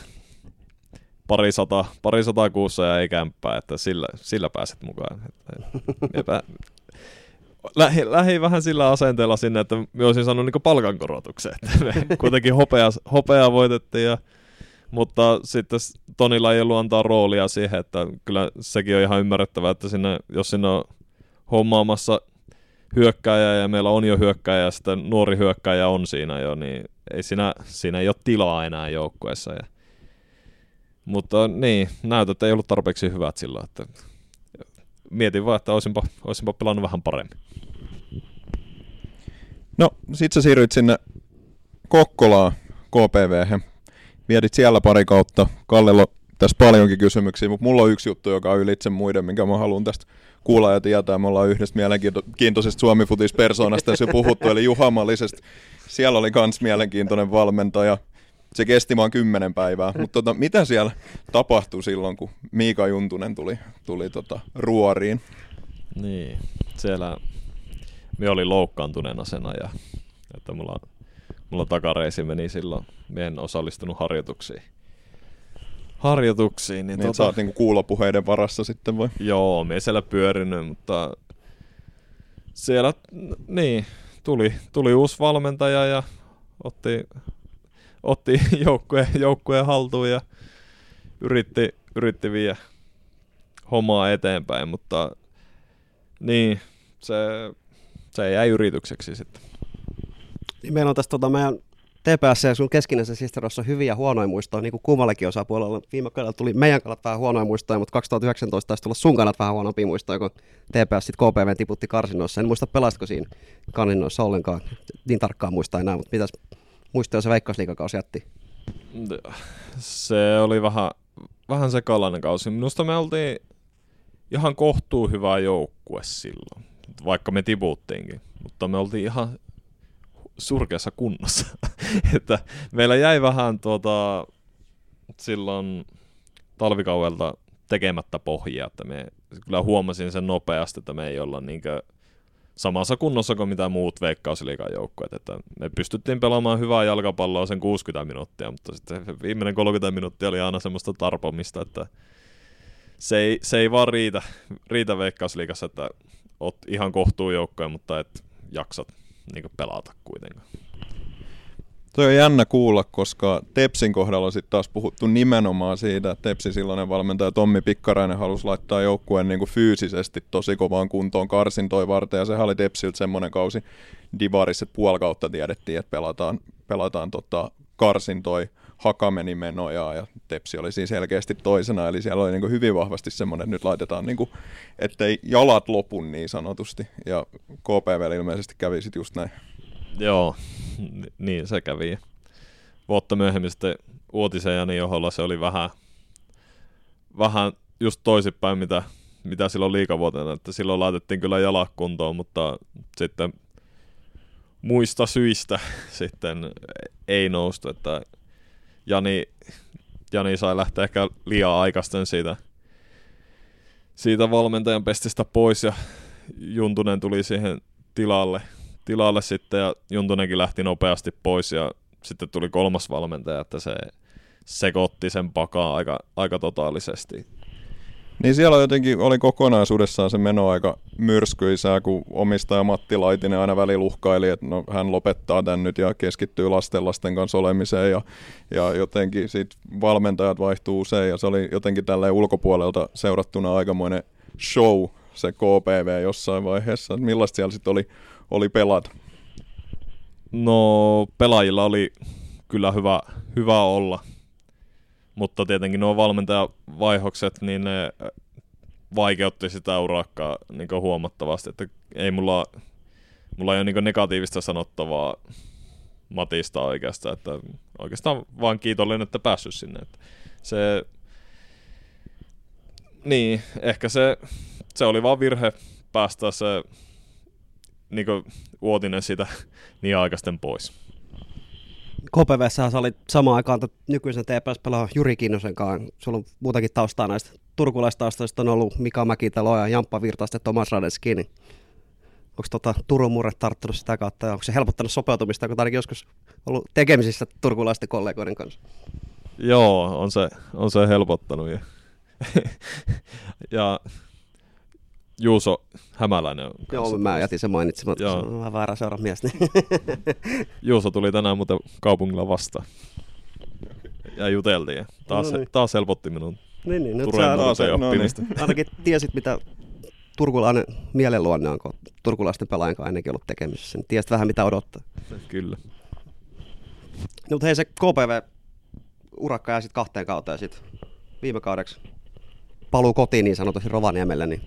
pari sata, pari sata kuussa ja ei kämppää, että sillä, sillä pääset mukaan. Että lähi, lähi, vähän sillä asenteella sinne, että me olisin saanut niin palkankorotuksen. Että me *laughs* kuitenkin hopea, hopea voitettiin, ja, mutta sitten Tonilla ei ollut antaa roolia siihen, että kyllä sekin on ihan ymmärrettävää, että sinne, jos sinne on hommaamassa hyökkääjä ja meillä on jo hyökkääjä ja sitten nuori hyökkääjä on siinä jo, niin ei siinä, siinä ei ole tilaa enää joukkueessa. Ja mutta niin, näytöt ei ollut tarpeeksi hyvät silloin, että mietin vaan, että olisinpa, olisinpa pelannut vähän paremmin. No, sit sä siirryit sinne Kokkolaan KPV. Vietit siellä pari kautta. Kallella on tässä paljonkin kysymyksiä, mutta mulla on yksi juttu, joka on ylitse muiden, minkä mä haluan tästä kuulla ja tietää. Me ollaan yhdestä mielenkiintoisesta Suomi-futis-persoonasta tässä jo puhuttu, eli Juha Mallisesta. Siellä oli kans mielenkiintoinen valmentaja. Se kesti vaan kymmenen päivää, mutta tota, mitä siellä tapahtui silloin, kun Miika Juntunen tuli, tuli tota, ruoriin? Niin, siellä me oli loukkaantuneena sen ajan, että mulla, mulla takareisi meni silloin, en osallistunut harjoituksiin. Harjoituksiin, niin, Niin, tota... sä oot niinku kuulopuheiden varassa sitten vai? Joo, ei siellä pyörinyt, mutta siellä, niin, tuli, tuli uusi valmentaja ja otti, otti *laughs* joukkueen, joukkueen haltuun ja yritti, yritti viedä hommaa eteenpäin, mutta niin, se, se jäi yritykseksi sitten. Niin meillä on tässä tota meidän TPS ja sun keskinäisessä historiassa hyviä huonoja muistoja, niin kuin kummallakin osapuolella. Viime kaudella tuli meidän kannat vähän huonoja muistoja, mutta 2019 taisi tulla sun kannat vähän huonompia muistoja, kun TPS sitten KPV tiputti karsinoissa. En muista pelasitko siinä karsinoissa ollenkaan, niin tarkkaan muista enää, mutta mitäs muistoja se Veikkausliikakausi jätti? Se oli vähän, vähän sekalainen kausi. Minusta me oltiin ihan kohtuu hyvä joukkue silloin, vaikka me tiputtiinkin. Mutta me oltiin ihan surkeassa kunnossa. *laughs* että meillä jäi vähän tuota, silloin talvikaudelta tekemättä pohjia, että me kyllä huomasin sen nopeasti, että me ei olla niinkö samassa kunnossa kuin mitä muut veikkausliikan joukkueet. Että me pystyttiin pelaamaan hyvää jalkapalloa sen 60 minuuttia, mutta sitten viimeinen 30 minuuttia oli aina semmoista tarpomista, että se ei, se ei vaan riitä, riitä veikkausliikassa, että oot ihan kohtuu joukkoja, mutta et jaksat niin pelata kuitenkaan. Toi on jännä kuulla, koska Tepsin kohdalla sitten taas puhuttu nimenomaan siitä, että Tepsin silloinen valmentaja Tommi Pikkarainen halusi laittaa joukkueen niin fyysisesti tosi kovaan kuntoon karsintoi varten, ja sehän oli Tepsiltä semmoinen kausi Divaris, että puoli kautta tiedettiin, että pelataan, pelataan tota karsintoi Hakameni menoja ja Tepsi oli siinä selkeästi toisena, eli siellä oli niin hyvin vahvasti semmoinen, että nyt laitetaan, niin kuin, ettei jalat lopun niin sanotusti, ja KPV ilmeisesti kävi sitten just näin. Joo, niin se kävi. Vuotta myöhemmin sitten Uotisen ja Joholla se oli vähän, vähän just toisinpäin, mitä, mitä silloin liikavuotena, että silloin laitettiin kyllä jalat kuntoon, mutta sitten muista syistä *laughs* sitten ei noustu, että Jani, Jani sai lähteä ehkä liian aikaisten siitä, siitä valmentajan pestistä pois ja Juntunen tuli siihen tilalle, tilalle sitten ja Juntunenkin lähti nopeasti pois ja sitten tuli kolmas valmentaja, että se sekoitti sen pakaa aika, aika totaalisesti. Niin siellä jotenkin oli kokonaisuudessaan se meno aika myrskyisää, kun omistaja Matti Laitinen aina väliluhkaili, että no, hän lopettaa tän nyt ja keskittyy lasten lasten kanssa olemiseen ja, ja jotenkin sit valmentajat vaihtuu usein ja se oli jotenkin tälleen ulkopuolelta seurattuna aikamoinen show se KPV jossain vaiheessa. Millaista siellä sitten oli, oli pelata? No pelaajilla oli kyllä hyvä, hyvä olla mutta tietenkin nuo valmentajavaihokset, niin ne vaikeutti sitä urakkaa niin huomattavasti, että ei mulla, mulla ei ole niin negatiivista sanottavaa Matista oikeastaan, että oikeastaan vaan kiitollinen, että päässyt sinne. Että se, niin, ehkä se, se oli vaan virhe päästä se niin Uotinen sitä *laughs* niin aikaisten pois. KPVssä sä olit samaan aikaan nykyisen TPS pelaa Juri Kinnosen kanssa. Sulla on muutakin taustaa näistä turkulaistaustoista on ollut Mika Mäkitalo ja Jamppa Virtaista Tomas Radeski. Niin onko tota Turun murre tarttunut sitä kautta ja onko se helpottanut sopeutumista, kun ainakin joskus ollut tekemisissä turkulaisten kollegoiden kanssa? Joo, on se, on se helpottanut. Ja, *laughs* ja Juuso Hämäläinen. Joo, mä jätin sen mainitsematta, Joo. se on vähän väärä seura mies. Niin. Juuso tuli tänään muuten kaupungilla vastaan. Ja juteltiin. Taas, no niin. taas helpotti minun niin, niin, nyt Tureen taas, no niin. *laughs* Ainakin tiesit, mitä turkulainen mielenluonne on, kun turkulaisten pelaajan kanssa ennenkin ollut tekemisissä. Niin tiesit vähän, mitä odottaa. Kyllä. No, mutta hei, se KPV-urakka jää sitten kahteen kauteen sitten viime kaudeksi paluu kotiin niin sanotusti Rovaniemelle, niin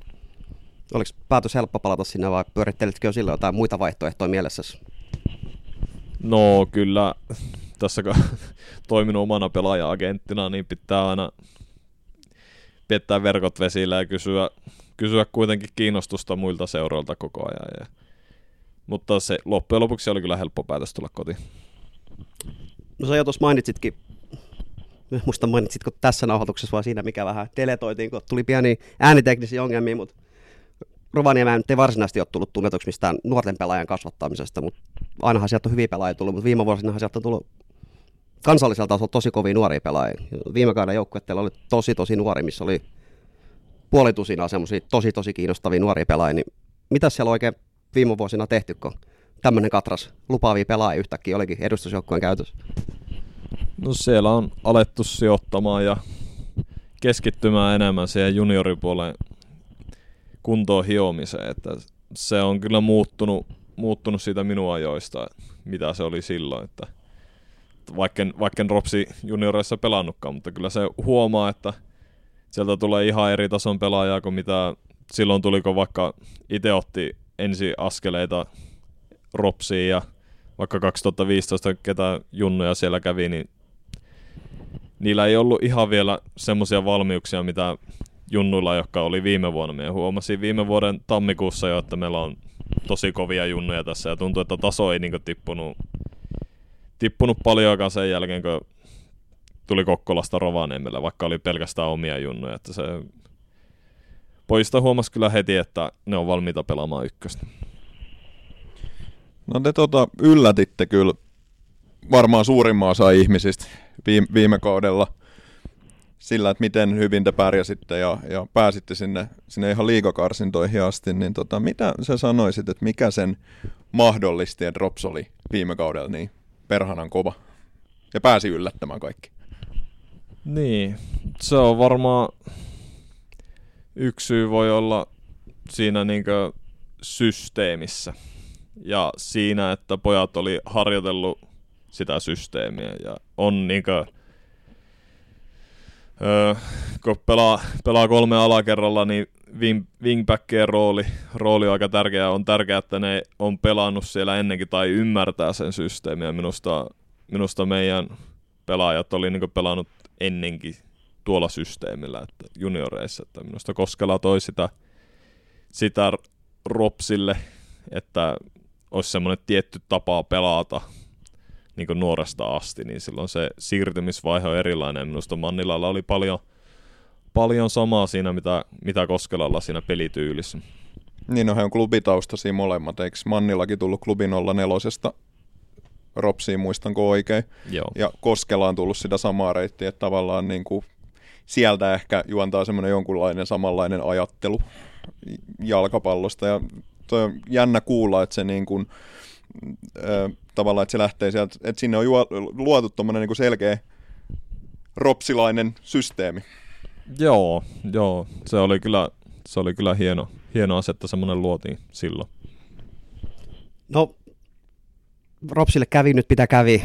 Oliko päätös helppo palata sinne vai pyörittelitkö jo silloin jotain muita vaihtoehtoja mielessäsi? No kyllä, tässä kun *laughs* toiminut omana pelaaja-agenttina, niin pitää aina piettää verkot vesillä ja kysyä, kysyä kuitenkin kiinnostusta muilta seuroilta koko ajan. Ja, mutta se loppujen lopuksi oli kyllä helppo päätös tulla kotiin. No sä jo tuossa mainitsitkin, muista mainitsitko tässä nauhoituksessa vai siinä, mikä vähän teletoitiin, kun tuli pieni ääniteknisiä ongelmia, mutta Rovaniemi ei varsinaisesti ole tullut tunnetuksi mistään nuorten pelaajan kasvattamisesta, mutta ainahan sieltä on hyviä pelaajia tullut, mutta viime vuosina sieltä on tullut kansalliselta tasolla tosi kovia nuoria pelaajia. Viime kauden joukkueella oli tosi tosi nuori, missä oli puolitusinaa semmoisia tosi tosi kiinnostavia nuoria pelaajia, niin mitä siellä oikein viime vuosina tehty, kun tämmöinen katras lupaavia pelaajia yhtäkkiä olikin edustusjoukkueen käytössä? No siellä on alettu sijoittamaan ja keskittymään enemmän siihen junioripuoleen kuntoon hiomiseen, että se on kyllä muuttunut, muuttunut siitä minun ajoista, mitä se oli silloin, että vaikka, vaikka en Ropsi junioreissa pelannutkaan, mutta kyllä se huomaa, että sieltä tulee ihan eri tason pelaajaa kuin mitä silloin tuliko vaikka itse otti ensi askeleita Ropsiin ja vaikka 2015 ketä junnuja siellä kävi, niin niillä ei ollut ihan vielä semmoisia valmiuksia, mitä junnuilla, jotka oli viime vuonna. Me huomasin viime vuoden tammikuussa jo, että meillä on tosi kovia junnuja tässä ja tuntuu, että taso ei niinku tippunut, tippunut paljonkaan sen jälkeen, kun tuli Kokkolasta Rovaniemellä, vaikka oli pelkästään omia junnuja. Että se Poista huomasi kyllä heti, että ne on valmiita pelaamaan ykköstä. No te tota, yllätitte kyllä varmaan suurimman osa ihmisistä viime, viime kaudella sillä, että miten hyvin te pärjäsitte ja, ja pääsitte sinne, sinne ihan liikakarsintoihin asti, niin tota, mitä sä sanoisit, että mikä sen mahdollisti, että Drops oli viime kaudella niin perhanan kova ja pääsi yllättämään kaikki? Niin, se on varmaan yksi syy voi olla siinä niinkö systeemissä ja siinä, että pojat oli harjoitellut sitä systeemiä ja on niinkö öö, kun pelaa, pelaa kolme alakerralla, niin wing, wingbackien rooli, rooli on aika tärkeä. On tärkeää, että ne on pelannut siellä ennenkin tai ymmärtää sen systeemiä. Minusta, minusta meidän pelaajat oli niin pelannut ennenkin tuolla systeemillä, että junioreissa, että minusta Koskela toi sitä, sitä Ropsille, että olisi semmoinen tietty tapa pelata niin kuin nuoresta asti, niin silloin se siirtymisvaihe on erilainen. Minusta Mannilalla oli paljon, paljon samaa siinä, mitä, mitä Koskelalla siinä pelityylissä. Niin, no he on klubitaustaisia molemmat. Eikö Mannillakin tullut klubin 04 Ropsiin, muistanko oikein? Joo. Ja Koskela on tullut sitä samaa reittiä, että tavallaan niin kuin sieltä ehkä juontaa semmoinen jonkunlainen samanlainen ajattelu jalkapallosta. Ja toi on jännä kuulla, että se niin kuin, tavallaan, että se lähtee sieltä, että sinne on juo, luotu tuommoinen niin selkeä ropsilainen systeemi. Joo, joo. Se oli kyllä, se oli kyllä hieno, hieno asia, että semmoinen luotiin silloin. No, Ropsille kävi nyt mitä kävi.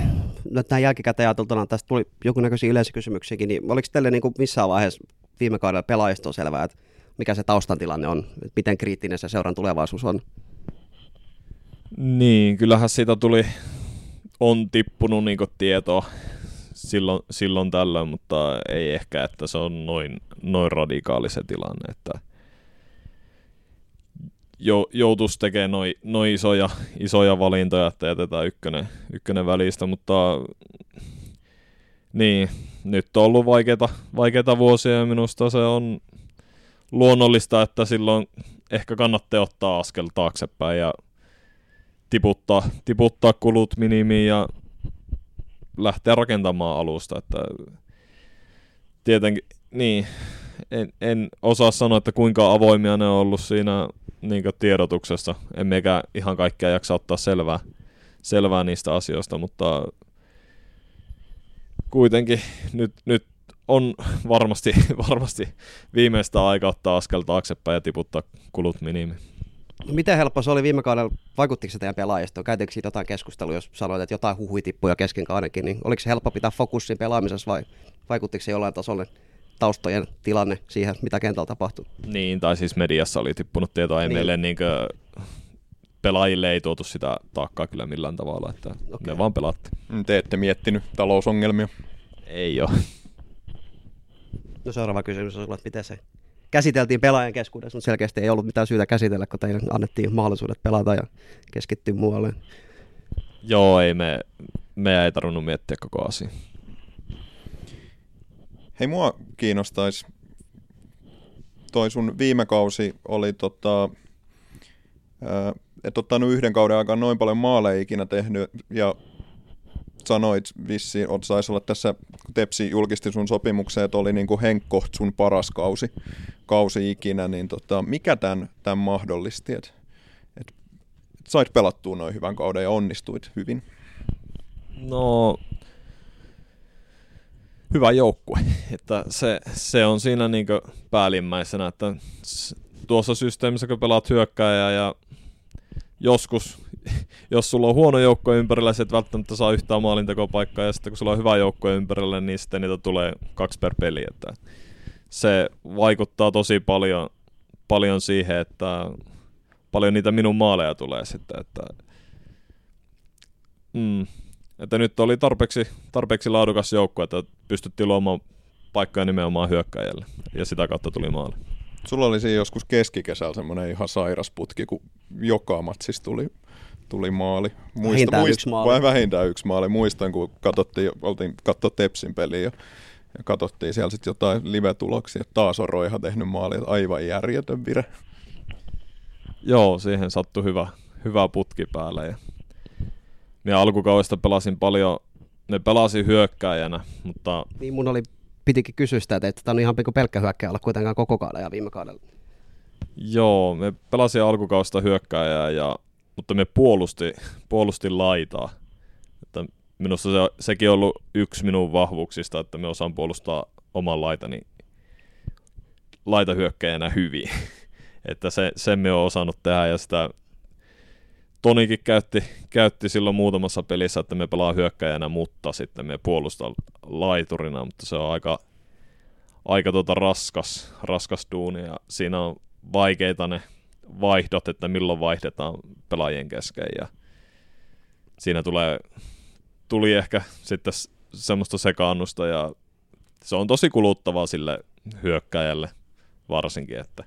Nyt näin jälkikäteen ajateltuna, tästä tuli jonkunnäköisiä yleisökysymyksiäkin, niin oliko teille niin kuin missään vaiheessa viime kaudella pelaajista on selvää, että mikä se taustan tilanne on, miten kriittinen se seuran tulevaisuus on? Niin, kyllähän siitä tuli, on tippunut niin tietoa silloin, silloin tällöin, mutta ei ehkä, että se on noin, noin radikaali se tilanne, että jo, joutuisi tekemään noin noi isoja, isoja valintoja, että jätetään ykkönen, ykkönen välistä, mutta niin, nyt on ollut vaikeita, vaikeita vuosia ja minusta se on luonnollista, että silloin ehkä kannattaa ottaa askel taaksepäin ja tiputtaa, tiputtaa kulut minimiin ja lähteä rakentamaan alusta. Että tietenkin, niin, en, en osaa sanoa, että kuinka avoimia ne on ollut siinä niin tiedotuksessa. Emmekä ihan kaikkea jaksa ottaa selvää, selvää niistä asioista, mutta kuitenkin nyt, nyt on varmasti, *laughs* varmasti viimeistä aika ottaa askel taaksepäin ja tiputtaa kulut minimiin. Miten helppo se oli viime kaudella? Vaikuttiko se teidän pelaajistoon? Käytiinkö siitä jotain keskustelua, jos sanoit, että jotain huhuitippuja kesken kaudenkin, niin oliko se helppo pitää fokussin pelaamisessa vai vaikuttiko se jollain tasolla taustojen tilanne siihen, mitä kentällä tapahtuu? Niin, tai siis mediassa oli tippunut tietoa, ei niin. meille niin kuin, pelaajille ei tuotu sitä taakkaa kyllä millään tavalla, että okay. ne vaan pelatti. Te ette miettinyt talousongelmia? Ei ole. No seuraava kysymys on sulla, että miten se käsiteltiin pelaajan keskuudessa, mutta selkeästi ei ollut mitään syytä käsitellä, kun teille annettiin mahdollisuudet pelata ja keskittyä muualle. Joo, ei me, me ei tarvinnut miettiä koko asia. Hei, mua kiinnostaisi, toi sun viime kausi oli tota, et ottanut yhden kauden aikaan noin paljon maaleja ikinä tehnyt, ja sanoit vissiin, saisi olla tässä, kun Tepsi julkisti sun sopimukseen, että oli niin kuin Henkko sun paras kausi, kausi ikinä, niin tota, mikä tämän, tämän mahdollisti, että et, et sait pelattua noin hyvän kauden ja onnistuit hyvin? No, hyvä joukkue, *laughs* että se, se on siinä niin päällimmäisenä, että tuossa systeemissä kun pelaat hyökkääjää ja joskus *laughs* jos sulla on huono joukko ympärillä, et välttämättä saa yhtään maalintekopaikkaa, ja sitten kun sulla on hyvä joukko ympärillä, niin sitten niitä tulee kaksi per peli. Että se vaikuttaa tosi paljon, paljon siihen, että paljon niitä minun maaleja tulee sitten. Että, mm, että nyt oli tarpeeksi, tarpeeksi laadukas joukko, että pystyttiin luomaan paikkoja nimenomaan hyökkäjälle. Ja sitä kautta tuli maali. Sulla oli siinä joskus keskikesällä semmoinen ihan sairas putki, kun joka matsissa tuli, tuli maali. Vähintään yksi maali. Vai vähintään yksi maali. Muistan, kun katsottiin, oltiin katsoa Tepsin peliä ja, ja katsottiin siellä sitten jotain live-tuloksia. Taas on Roiha tehnyt maali, aivan järjetön vire. Joo, siihen sattui hyvä, hyvä putki päälle. Ja minä alkukaudesta pelasin paljon, ne pelasin hyökkääjänä, mutta Niin mun oli, pitikin kysyä sitä, että tämä on ihan pelkkä hyökkäjä olla kuitenkaan koko kauden ja viime kaudella. joo, me pelasin alkukausta hyökkääjää, ja, mutta me puolusti, puolusti laitaa. Että minusta se, sekin on ollut yksi minun vahvuuksista, että me osaan puolustaa oman laitani laitahyökkäjänä hyvin. *laughs* että se, sen me on osannut tehdä ja sitä Tonikin käytti, käytti silloin muutamassa pelissä, että me pelaa hyökkäjänä, mutta sitten me puolustaa laiturina, mutta se on aika, aika tota raskas, raskas duuni ja siinä on vaikeita ne vaihdot, että milloin vaihdetaan pelaajien kesken ja siinä tulee, tuli ehkä sitten semmoista sekaannusta ja se on tosi kuluttavaa sille hyökkäjälle varsinkin, että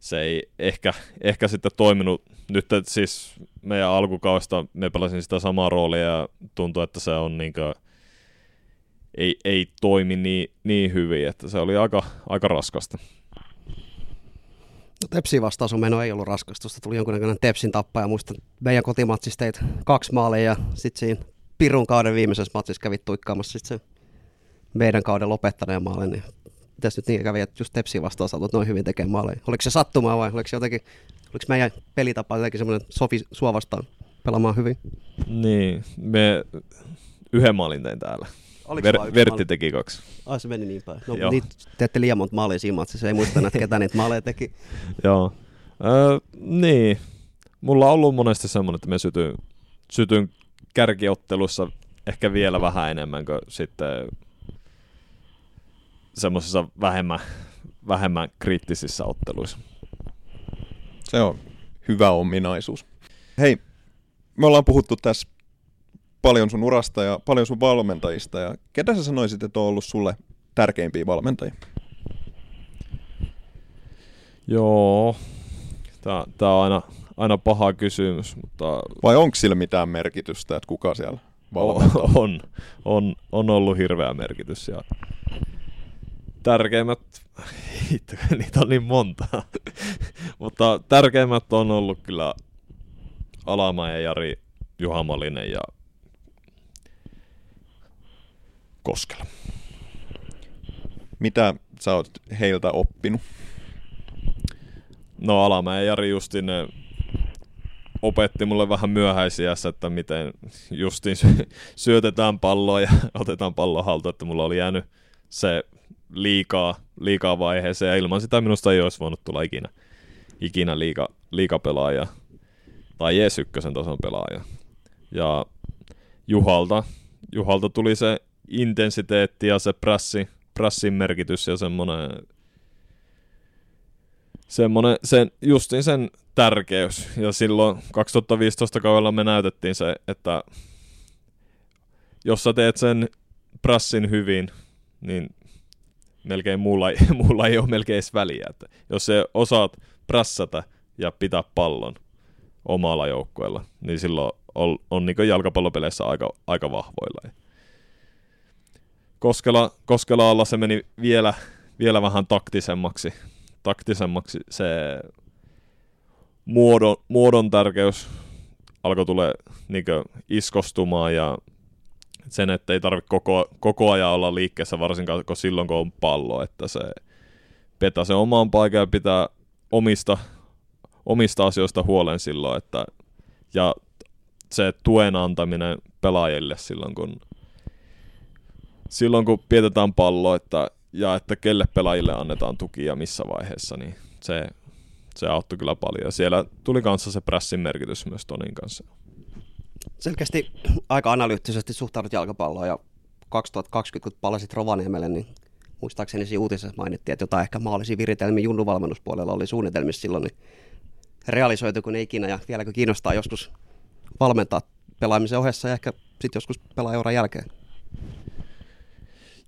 se ei ehkä, ehkä sitten toiminut nyt siis meidän alkukausta me pelasin sitä samaa roolia ja tuntuu, että se on niinkö, ei, ei toimi niin, niin hyvin, että se oli aika, aika raskasta. Tepsiin vastaan sun meno ei ollut raskasta. Tuosta tuli jonkunnäköinen Tepsin tappaja. Muistan, meidän kotimatsissa teit kaksi maalia ja sitten siinä Pirun kauden viimeisessä matsissa kävit tuikkaamassa sit se meidän kauden lopettaneen maalin. Niin mitäs nyt niin kävi, että just Tepsiin vastaan saatut noin hyvin tekemään maaleja? Oliko se sattumaa vai oliko se jotenkin, oliko meidän pelitapa jotenkin semmoinen sofi sua vastaan pelaamaan hyvin? Niin, me yhden maalin tein täällä. Oliko Ver, Vertti maali? teki kaksi. Ai se meni niin päin. No Joo. niitä teette liian monta maalia siinä matsissa, ei muista enää, että ketä niitä maaleja teki. *laughs* Joo. Öö, niin. Mulla on ollut monesti semmoinen, että me sytyn, sytyn kärkiottelussa ehkä vielä vähän enemmän kuin sitten semmoisissa vähemmän, vähemmän kriittisissä otteluissa. Se on hyvä ominaisuus. Hei, me ollaan puhuttu tässä paljon sun urasta ja paljon sun valmentajista. Ja ketä sä sanoisit, että on ollut sulle tärkeimpiä valmentajia? Joo. Tää on aina, aina paha kysymys, mutta Vai onko sillä mitään merkitystä, että kuka siellä valmentaa? *laughs* on, on, on ollut hirveä merkitys. Ja tärkeimmät, *laughs* hitto, *laughs* niitä on niin monta, *laughs* mutta tärkeimmät on ollut kyllä Alama ja Jari Juha Malinen ja Koskela. Mitä sä oot heiltä oppinut? No Alama ja Jari justin opetti mulle vähän myöhäisiässä, että miten justiin sy- syötetään palloa ja otetaan pallo haltuun, että mulla oli jäänyt se liikaa, liikaa vaiheeseen ja ilman sitä minusta ei olisi voinut tulla ikinä, ikinä liika, liikapelaaja tai edes ykkösen tason pelaaja. Ja Juhalta, Juhalta tuli se intensiteetti ja se pressi, pressin merkitys ja semmoinen semmoinen, sen, justiin sen tärkeys. Ja silloin 2015 kaudella me näytettiin se, että jos sä teet sen prassin hyvin, niin melkein muulla, *laughs* muulla ei ole melkein edes väliä. Että jos sä osaat prassata ja pitää pallon omalla joukkueella, niin silloin on, on niin jalkapallopeleissä aika, aika vahvoilla. Koskela, Koskela alla se meni vielä, vielä vähän taktisemmaksi, taktisemmaksi se muodon, muodon tärkeys alkoi tulee niin iskostumaan ja sen, että ei tarvitse koko, koko ajan olla liikkeessä, varsinkaan kun silloin kun on pallo, että se petä se omaan paikan ja pitää omista, omista asioista huolen silloin, että ja se tuen antaminen pelaajille silloin, kun silloin kun pidetään pallo, että, ja että kelle pelaajille annetaan tuki ja missä vaiheessa, niin se, se auttoi kyllä paljon. Siellä tuli kanssa se pressin merkitys myös Tonin kanssa. Selkeästi aika analyyttisesti suhtaudut jalkapalloon ja 2020, kun palasit Rovaniemelle, niin muistaakseni siinä uutisessa mainittiin, että jotain ehkä maallisia viritelmiä junnuvalmennuspuolella oli suunnitelmissa silloin, niin realisoituko ne ikinä ja vieläkö kiinnostaa joskus valmentaa pelaamisen ohessa ja ehkä sitten joskus pelaajauran jälkeen?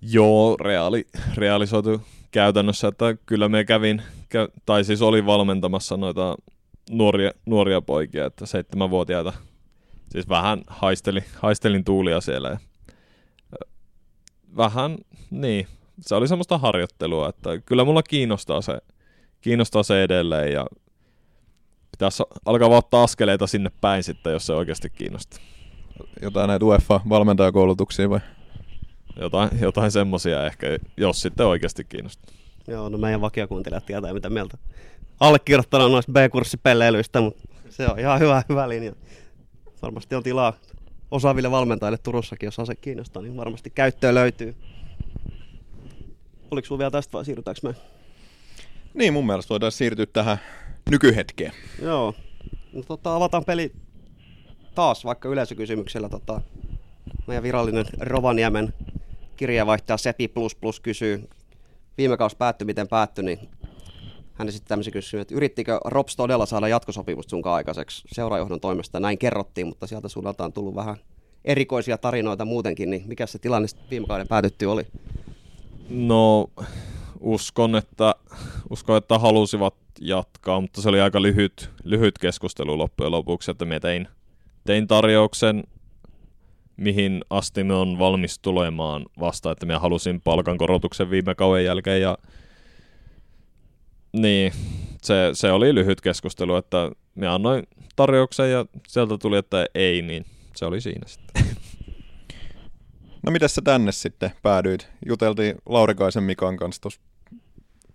Joo, reaali, realisoitu käytännössä, että kyllä me kävin, kä- tai siis olin valmentamassa noita nuoria, nuoria poikia, että seitsemänvuotiaita. Siis vähän haistelin, haistelin tuulia siellä. Ja vähän, niin, se oli semmoista harjoittelua, että kyllä mulla kiinnostaa se, kiinnostaa se edelleen ja pitäisi alkaa ottaa askeleita sinne päin sitten, jos se oikeasti kiinnostaa. Jotain näitä UEFA-valmentajakoulutuksia vai? Jotain, jotain semmosia ehkä, jos sitten oikeasti kiinnostaa. Joo, no meidän vakiokuuntelijat tietää mitä mieltä. Allekirjoittanut noista B-kurssipelleilyistä, mutta se on ihan hyvä, hyvä linja. Varmasti on tilaa osaaville valmentajille Turussakin, jos ase kiinnostaa, niin varmasti käyttöä löytyy. Oliko sulla vielä tästä vai siirrytäänkö me? Niin, mun mielestä voidaan siirtyä tähän nykyhetkeen. Joo. No, tota, avataan peli taas vaikka yleisökysymyksellä. Tota, meidän virallinen Rovaniemen kirjavaihtaja Sepi Plus Plus kysyy, viime kausi päättyi miten päättyi, niin hän esitti tämmöisen kysymyksen, että yrittikö Rops todella saada jatkosopimusta sunkaan aikaiseksi seurajohdon toimesta? Näin kerrottiin, mutta sieltä suunnalta on tullut vähän erikoisia tarinoita muutenkin, niin mikä se tilanne viime kauden päätytty oli? No, uskon, että, uskon, että halusivat jatkaa, mutta se oli aika lyhyt, lyhyt keskustelu loppujen lopuksi, että me tein, tein tarjouksen, mihin asti me on valmis tulemaan vasta, että me halusin palkankorotuksen viime kauden jälkeen ja niin, se, se oli lyhyt keskustelu, että me annoin tarjouksen ja sieltä tuli, että ei, niin se oli siinä sitten. No miten sä tänne sitten päädyit? Juteltiin Laurikaisen Mikan kanssa tuossa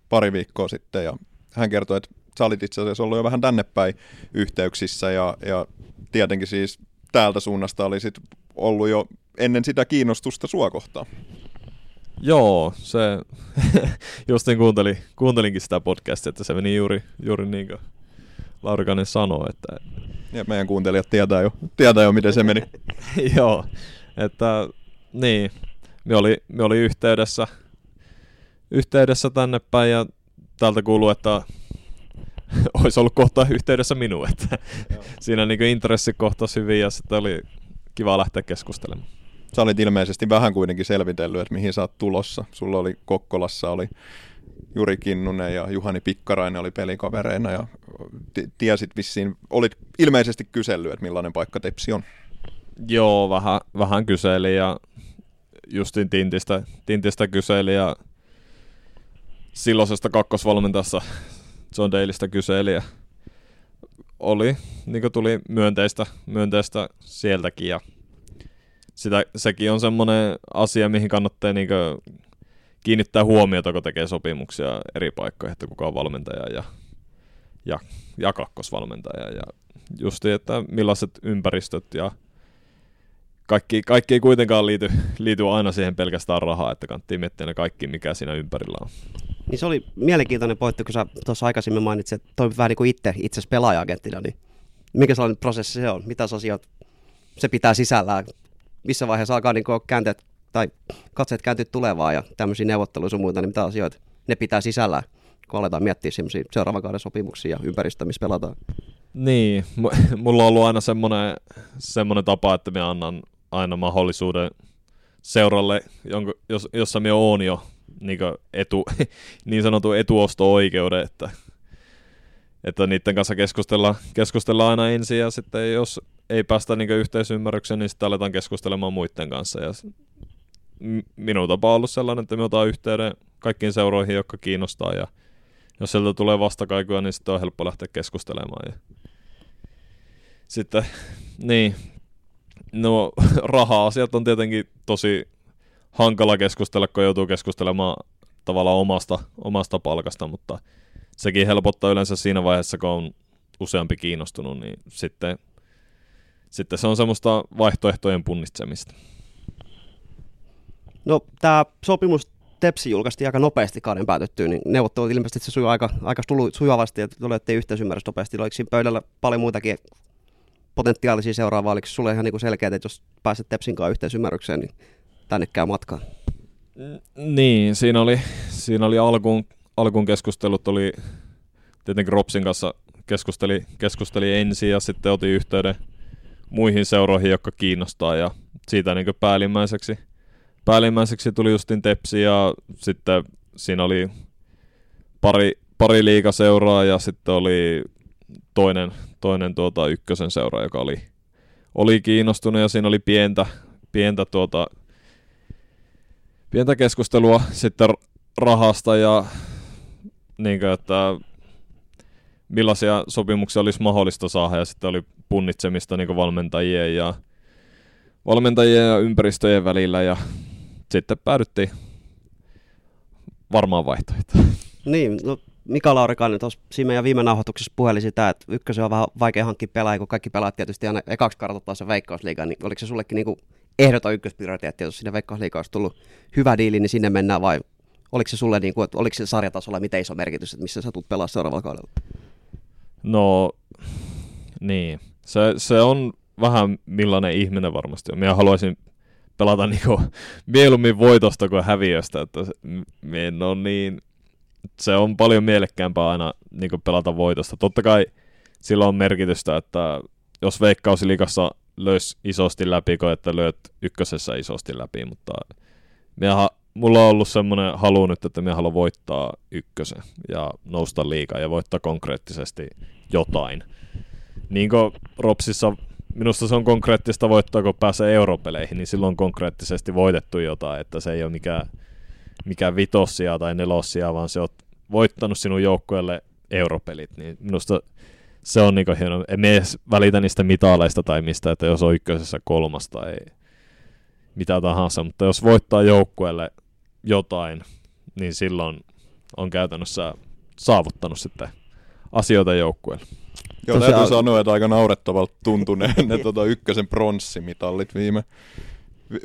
pari viikkoa sitten ja hän kertoi, että sä olit itse asiassa ollut jo vähän tänne päin yhteyksissä ja, ja tietenkin siis täältä suunnasta oli sit ollut jo ennen sitä kiinnostusta sua kohtaan. Joo, se *laughs* justin kuuntelin, kuuntelinkin sitä podcastia, että se meni juuri, juuri niin kuin Laurikainen sanoi, että Ja meidän kuuntelijat tietää jo, tietää jo miten se meni. *laughs* Joo, että niin, me oli, me oli yhteydessä, yhteydessä tänne päin ja täältä kuuluu, että *laughs* olisi ollut kohta yhteydessä minuun, että siinä niin intressi kohtasi hyvin ja sitten oli kiva lähteä keskustelemaan. Sä olit ilmeisesti vähän kuitenkin selvitellyt, että mihin sä oot tulossa. Sulla oli Kokkolassa oli Juri Kinnunen ja Juhani Pikkarainen oli pelikavereina ja t- tiesit vissiin, olit ilmeisesti kysellyt, että millainen paikka Tepsi on. Joo, vähän, vähän kyseli ja justin Tintistä, Tintistä kyseli ja silloisesta kakkosvalmentajassa John Daleista kyseli ja oli, niin tuli myönteistä, myönteistä sieltäkin ja sitä, sekin on semmoinen asia, mihin kannattaa niin kuin kiinnittää huomiota, kun tekee sopimuksia eri paikkoihin, että kuka on valmentaja ja, ja, ja kakkosvalmentaja ja justi, että millaiset ympäristöt ja kaikki, kaikki ei kuitenkaan liity, liity aina siihen pelkästään rahaa, että kannattaa miettiä ne kaikki, mikä siinä ympärillä on. Niin se oli mielenkiintoinen pointti, kun sä tuossa aikaisemmin mainitsit, että toimit vähän niin kuin itse, itse pelaaja-agenttina, niin mikä sellainen prosessi se on? Mitä asiat se pitää sisällään? Missä vaiheessa alkaa niin käänteet tai katseet kääntyä tulevaan ja tämmöisiä neuvotteluja sun muuta, niin mitä asioita ne pitää sisällään, kun aletaan miettiä semmoisia seuraavan kauden sopimuksia ja ympäristöä, missä pelataan? Niin, *laughs* mulla on ollut aina semmoinen, semmoinen tapa, että mä annan aina mahdollisuuden seuralle, jonka, jos, jossa me oon jo niin, etu, *laughs* niin sanotun etuosto-oikeuden, että, että niiden kanssa keskustellaan, keskustellaan aina ensin ja sitten jos ei päästä niin yhteisymmärrykseen, niin sitten aletaan keskustelemaan muiden kanssa. Ja minun tapa on ollut sellainen, että me otan yhteyden kaikkiin seuroihin, jotka kiinnostaa ja jos sieltä tulee vastakaikuja, niin sitten on helppo lähteä keskustelemaan. Ja sitten, *laughs* niin, no *laughs* raha-asiat on tietenkin tosi hankala keskustella, kun joutuu keskustelemaan tavallaan omasta, omasta palkasta, mutta sekin helpottaa yleensä siinä vaiheessa, kun on useampi kiinnostunut, niin sitten, sitten se on semmoista vaihtoehtojen punnitsemista. No tämä sopimus Tepsi julkaistiin aika nopeasti kauden päätettyä, niin neuvottelut ilmeisesti se sujuu aika, aika sujuvasti, että tulette yhteisymmärrys nopeasti. Oliko siinä pöydällä paljon muitakin potentiaalisia seuraavaa, oliko sulle ihan niin selkeää, että jos pääset Tepsin kanssa yhteisymmärrykseen, niin tänne käy matkaan? Niin, siinä oli, siinä oli alkuun, alkuun keskustelut, oli tietenkin Ropsin kanssa keskusteli, keskusteli ensin ja sitten otin yhteyden muihin seuroihin, jotka kiinnostaa. Ja siitä niin päällimmäiseksi, päällimmäiseksi tuli justin Tepsi ja sitten siinä oli pari, pari liikaseuraa ja sitten oli toinen, toinen tuota ykkösen seura, joka oli, oli kiinnostunut ja siinä oli pientä, pientä, tuota, pientä keskustelua sitten rahasta ja niin kuin, että millaisia sopimuksia olisi mahdollista saada ja sitten oli punnitsemista niin valmentajien ja valmentajien ja ympäristöjen välillä ja sitten päädyttiin varmaan vaihtoehtoja. Niin, no Mika Laurikainen tuossa meidän viime nauhoituksessa puheli sitä, että ykkösen on vähän vaikea hankkia pelaajia, kun kaikki pelaat tietysti aina ekaksi kartoittaa se veikkausliiga, niin oliko se sullekin niinku ehdoton ykkösprioriteetti, jos sinne veikkausliiga olisi tullut hyvä diili, niin sinne mennään vai oliko se sulle, niinku, että oliko se sarjatasolla miten iso merkitys, että missä sä tulet pelaa seuraavalla kaudella? No, niin. Se, se on vähän millainen ihminen varmasti on. Minä haluaisin pelata niinku *laughs* mieluummin voitosta kuin häviöstä, että en ole niin se on paljon mielekkäämpää aina niin pelata voitosta. Totta kai sillä on merkitystä, että jos Veikkausliikassa löys isosti läpi, kuin että lyöt ykkösessä isosti läpi, mutta minä, mulla on ollut semmoinen halu nyt, että minä haluan voittaa ykkösen ja nousta liikaa ja voittaa konkreettisesti jotain. Niin kuin Ropsissa minusta se on konkreettista voittaa, kun pääsee europeleihin, niin silloin on konkreettisesti voitettu jotain, että se ei ole mikään mikä vitossia tai nelossia, vaan se on voittanut sinun joukkueelle europelit, niin minusta se on niin hieno. En edes välitä niistä mitaleista tai mistä, että jos on ykkösessä kolmas tai mitä tahansa, mutta jos voittaa joukkueelle jotain, niin silloin on käytännössä saavuttanut sitten asioita joukkueelle. Joo, Tosiaan... täytyy sanoa, että aika naurettavalta tuntuneen *laughs* ne tuota, ykkösen pronssimitallit viime,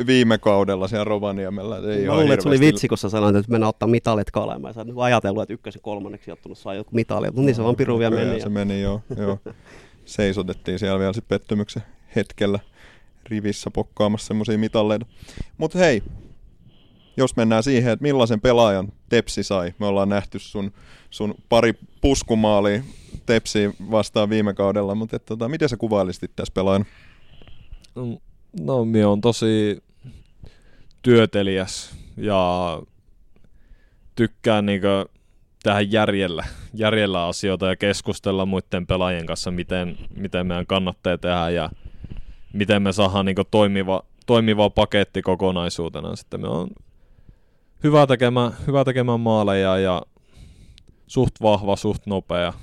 viime kaudella siellä Rovaniemellä. Ei Mä luulen, että se oli vitsi, kun sä sanoit, että mennään ottaa mitalit kalemaan. Sä oot ajatellut, että ykkösen kolmanneksi ottunut saa joku mitali, mutta niin se vaan piru vielä meni. Se meni, joo. joo. *laughs* Seisotettiin siellä vielä sitten pettymyksen hetkellä rivissä pokkaamassa semmoisia mitalleita. Mutta hei, jos mennään siihen, että millaisen pelaajan Tepsi sai. Me ollaan nähty sun, sun pari puskumaalia Tepsiin vastaan viime kaudella, mutta et, tota, miten sä kuvailisit tässä pelaajan? Mm, No, minä on tosi työtelijäs ja tykkään niinkö tähän järjellä, järjellä asioita ja keskustella muiden pelaajien kanssa, miten, miten meidän kannattaa tehdä ja miten me saadaan niin toimiva, toimiva paketti kokonaisuutena. Sitten me on hyvä tekemään, hyvä tekemään maaleja ja suht vahva, suht nopea.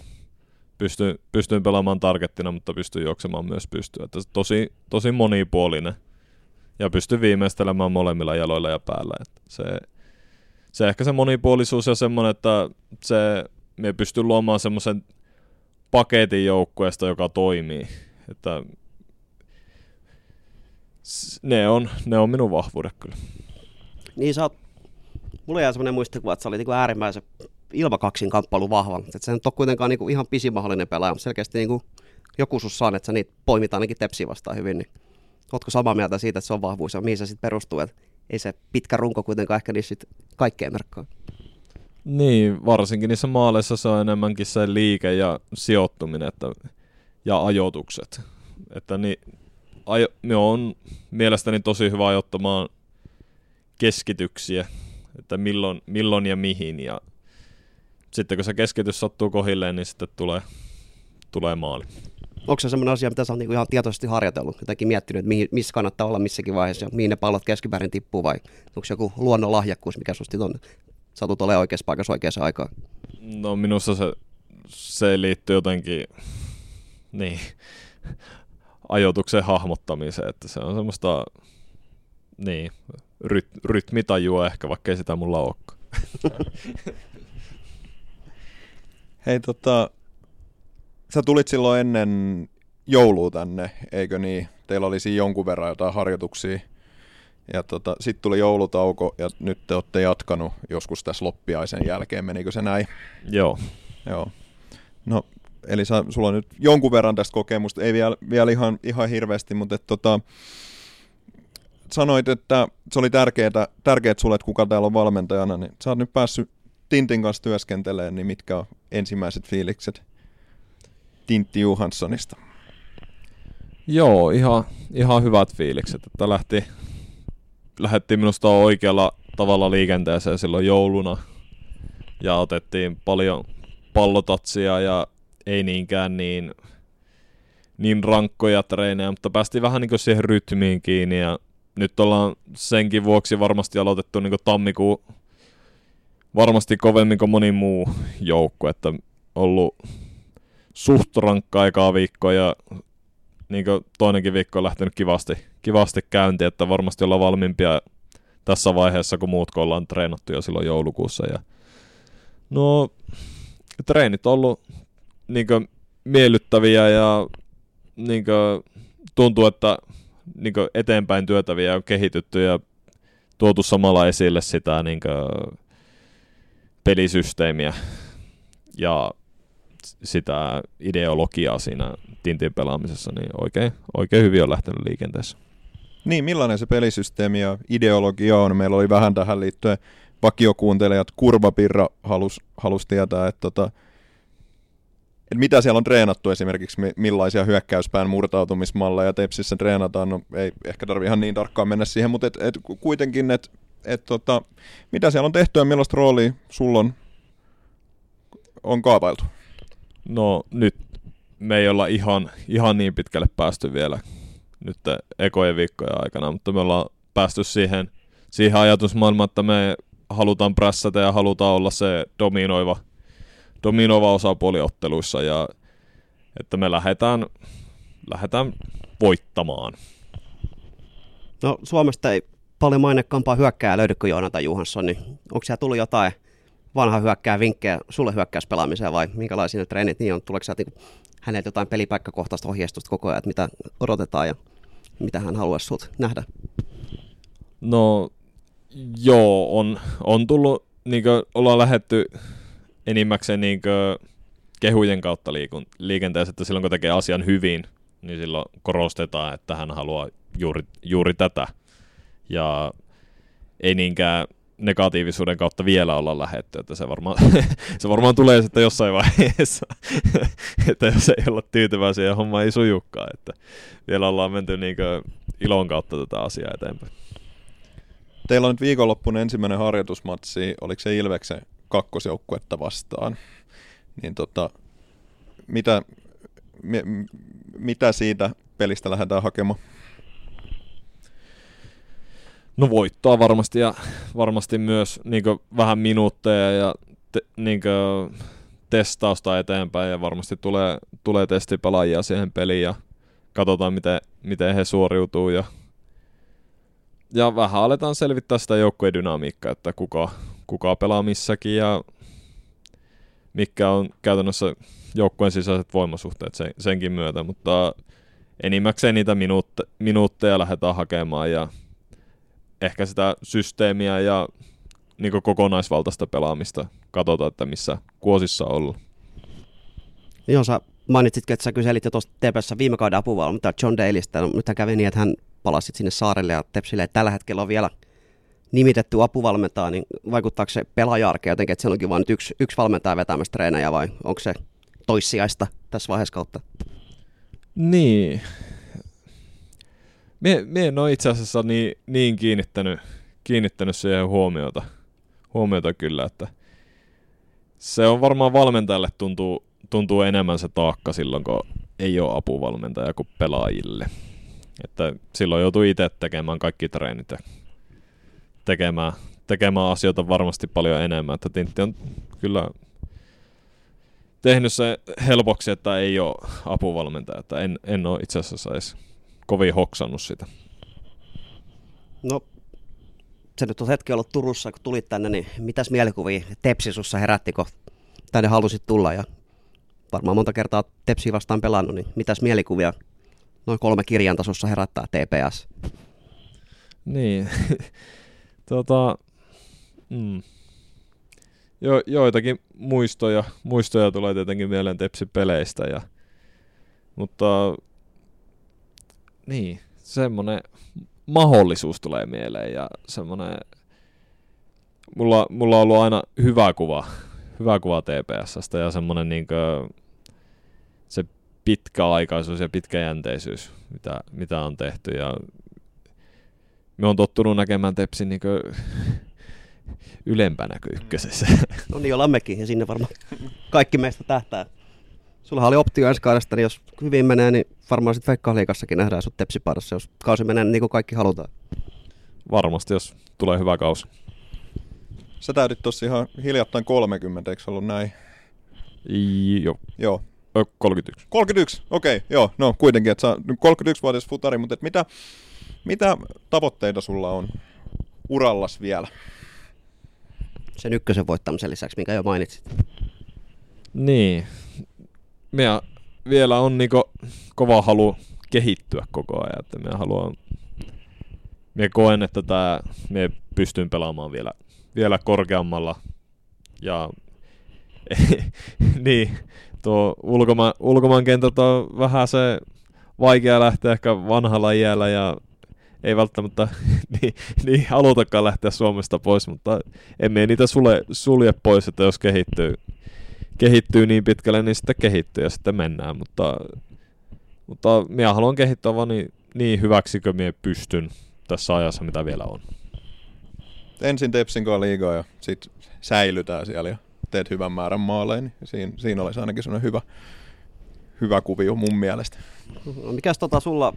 Pystyn, pystyn pelaamaan targettina, mutta pystyn juoksemaan myös pystyä. Että tosi, tosi monipuolinen ja pystyn viimeistelemään molemmilla jaloilla ja päällä. Että se, se ehkä se monipuolisuus ja semmoinen, että se, me pystyn luomaan semmoisen paketin joukkueesta, joka toimii. Että ne on, ne on minun vahvuudet kyllä. Niin sä oot, mulla jää semmoinen muistikuva, että sä olit niin äärimmäisen ilmakaksin kamppailu vahva. Että se on kuitenkaan niin kuin ihan pisimahdollinen pelaaja, mutta selkeästi niin kuin joku sus saa, että sä niitä poimit ainakin tepsi vastaan hyvin. Niin Oletko samaa mieltä siitä, että se on vahvuus ja mihin se sitten perustuu? Että ei se pitkä runko kuitenkaan ehkä niissä sit kaikkeen merkkaa. Niin, varsinkin niissä maaleissa se on enemmänkin se liike ja sijoittuminen että, ja ajoitukset. Että niin, ajo, me on mielestäni tosi hyvä ajoittamaan keskityksiä, että milloin, milloin ja mihin. Ja sitten kun se keskitys sattuu kohilleen, niin sitten tulee, tulee maali onko se semmoinen asia, mitä sä oot niinku ihan tietoisesti harjoitellut, jotenkin miettinyt, että mihin, missä kannattaa olla missäkin vaiheessa ja mihin ne pallot keskimäärin tippuu vai onko se joku luonnon lahjakkuus, mikä susta on satut olemaan oikeassa paikassa oikeaan aikaan? No minusta se, se liittyy jotenkin niin, ajoituksen hahmottamiseen, että se on semmoista niin, ryt, rytmitajua ehkä, vaikka ei sitä mulla olekaan. *laughs* Hei tota, sä tulit silloin ennen joulua tänne, eikö niin? Teillä oli siinä jonkun verran jotain harjoituksia. Ja tota, sitten tuli joulutauko ja nyt te olette jatkanut joskus tässä loppiaisen jälkeen, menikö se näin? Joo. Joo. No, eli sä, sulla on nyt jonkun verran tästä kokemusta, ei vielä, vielä ihan, ihan hirveästi, mutta et, tota, sanoit, että se oli tärkeää, tärkeää sulle, että kuka täällä on valmentajana, niin sä oot nyt päässyt Tintin kanssa työskentelemään, niin mitkä on ensimmäiset fiilikset? Tintti Johanssonista? Joo, ihan, ihan hyvät fiilikset, että lähti lähdettiin minusta oikealla tavalla liikenteeseen silloin jouluna. Ja otettiin paljon pallotatsia ja ei niinkään niin, niin rankkoja treenejä, mutta päästiin vähän niin siihen rytmiin kiinni ja nyt ollaan senkin vuoksi varmasti aloitettu niin tammikuu varmasti kovemmin kuin moni muu joukko, että ollut suht rankkaa ekaa viikkoa ja niin toinenkin viikko on lähtenyt kivasti, kivasti käyntiin, että varmasti ollaan valmiimpia tässä vaiheessa, kun muut kun ollaan treenattu jo silloin joulukuussa. Ja no, treenit on ollut niin miellyttäviä ja niin tuntuu, että niin eteenpäin työtäviä on kehitytty ja tuotu samalla esille sitä niin pelisysteemiä ja sitä ideologiaa siinä Tintin pelaamisessa, niin oikein, oikein hyvin on lähtenyt liikenteessä. Niin, millainen se pelisysteemi ja ideologia on? Meillä oli vähän tähän liittyen vakiokuuntelijat, Kurvapirra halus, halus tietää, että tota, et mitä siellä on treenattu esimerkiksi, millaisia hyökkäyspään murtautumismalleja Tepsissä treenataan, no ei ehkä tarvi ihan niin tarkkaan mennä siihen, mutta et, et kuitenkin, että et tota, mitä siellä on tehty ja millaista roolia sulla on, on kaavailtu? No nyt me ei olla ihan, ihan niin pitkälle päästy vielä nyt ekojen viikkojen aikana, mutta me ollaan päästy siihen, siihen ajatusmaailmaan, että me halutaan prässätä ja halutaan olla se dominoiva, dominoiva osapuoli otteluissa ja että me lähdetään, lähdetään voittamaan. No Suomesta ei paljon mainekkaampaa hyökkää löydy kuin Joonatan Juhansson, niin onko siellä tullut jotain vanha hyökkää vinkkejä sulle hyökkäyspelaamiseen vai minkälaisia ne treenit niin on? Tuleeko sieltä niin häneltä jotain pelipaikkakohtaista ohjeistusta koko ajan, että mitä odotetaan ja mitä hän haluaisi sinulta nähdä? No joo, on, on tullut, niin kuin, ollaan lähetty enimmäkseen niin kehujen kautta liikun, liikenteessä, että silloin kun tekee asian hyvin, niin silloin korostetaan, että hän haluaa juuri, juuri tätä. Ja ei niinkään negatiivisuuden kautta vielä olla lähetty, että se varmaan, *laughs* se varmaan tulee sitten jossain vaiheessa, *laughs* että jos ei olla tyytyväisiä ja homma ei sujukaan, että vielä ollaan menty niin ilon kautta tätä asiaa eteenpäin. Teillä on nyt viikonloppuna ensimmäinen harjoitusmatsi, oliko se Ilveksen kakkosjoukkuetta vastaan, niin tota, mitä, mi, mitä siitä pelistä lähdetään hakemaan? No voittoa varmasti ja varmasti myös niin vähän minuutteja ja te, niin testausta eteenpäin ja varmasti tulee, tulee testipelaajia siihen peliin ja katsotaan miten, miten he suoriutuu ja, ja vähän aletaan selvittää sitä joukkueen dynamiikkaa, että kuka, kuka pelaa missäkin ja mikä on käytännössä joukkueen sisäiset voimasuhteet sen, senkin myötä, mutta enimmäkseen niitä minuutte, minuutteja lähdetään hakemaan ja ehkä sitä systeemiä ja niin kokonaisvaltaista pelaamista katsotaan, että missä kuosissa ollut. Joo, sä mainitsit, että sä kyselit jo tuosta Tepessä viime kauden apuvalmentaja John Daleista. No, nyt kävi niin, että hän palasi sinne saarelle ja Tepsille, tällä hetkellä on vielä nimitetty apuvalmentaja, niin vaikuttaako se pelaajaarkeen jotenkin, että siellä onkin vain yksi, yksi valmentaja vetämässä treenejä vai onko se toissijaista tässä vaiheessa kautta? Niin, Mie, mie en ole itse asiassa niin, niin kiinnittänyt, kiinnittänyt siihen huomiota, huomiota kyllä, että se on varmaan valmentajalle tuntuu, tuntuu enemmän se taakka silloin, kun ei ole apuvalmentaja kuin pelaajille. Että silloin joutuu itse tekemään kaikki treenit ja tekemään, tekemään asioita varmasti paljon enemmän. Että Tintti on kyllä tehnyt se helpoksi, että ei ole apuvalmentaja. Että en, en ole itse asiassa edes kovin hoksannut sitä. No, se nyt on hetki ollut Turussa, kun tulit tänne, niin mitäs mielikuvia Tepsi sussa herätti, kun tänne halusit tulla ja varmaan monta kertaa Tepsi vastaan pelannut, niin mitäs mielikuvia noin kolme kirjan tasossa herättää TPS? Niin, *laughs* tota, mm. jo, joitakin muistoja, muistoja tulee tietenkin mieleen Tepsi-peleistä, ja, mutta niin, semmoinen mahdollisuus tulee mieleen ja semmoinen, mulla, mulla on ollut aina hyvä kuva, hyvä kuva TPSstä ja semmoinen niin se pitkäaikaisuus ja pitkäjänteisyys, mitä, mitä on tehty ja me on tottunut näkemään Tepsin niin *laughs* ylempänä kuin ykkösessä. *laughs* No niin ollaan mekin ja sinne varmaan kaikki meistä tähtää. Sulla oli optio ensi kaudesta, niin jos hyvin menee, niin varmaan sitten Veikkausliikassakin nähdään sut tepsipaidassa, jos kausi menee niin kuin kaikki halutaan. Varmasti, jos tulee hyvä kausi. Sä täytit tossa ihan hiljattain 30, eikö ollut näin? Joo, Joo. Ö, 31. 31, okei, okay, joo, no kuitenkin, että sä 31-vuotias futari, mutta et mitä, mitä tavoitteita sulla on urallas vielä? Sen ykkösen voittamisen lisäksi, minkä jo mainitsit. Niin. Meidän vielä on niinku kova halu kehittyä koko ajan, että me haluan me koen, että tää, me pystyn pelaamaan vielä, vielä korkeammalla ja *laughs* niin, tuo ulkoma, ulkomaan kentältä on vähän se vaikea lähteä ehkä vanhalla iällä ja ei välttämättä *laughs* niin, niin halutakaan lähteä Suomesta pois, mutta emme niitä sule, sulje pois, että jos kehittyy, kehittyy niin pitkälle, niin sitten kehittyy ja sitten mennään, mutta, mutta minä haluan kehittyä vaan niin, niin hyväksi kuin minä pystyn tässä ajassa, mitä vielä on. Ensin Tepsin liigaa ja sitten säilytään siellä ja teet hyvän määrän maaleja, niin siinä, siinä olisi ainakin sellainen hyvä, hyvä kuvio mun mielestä. No, mikäs tota sulla,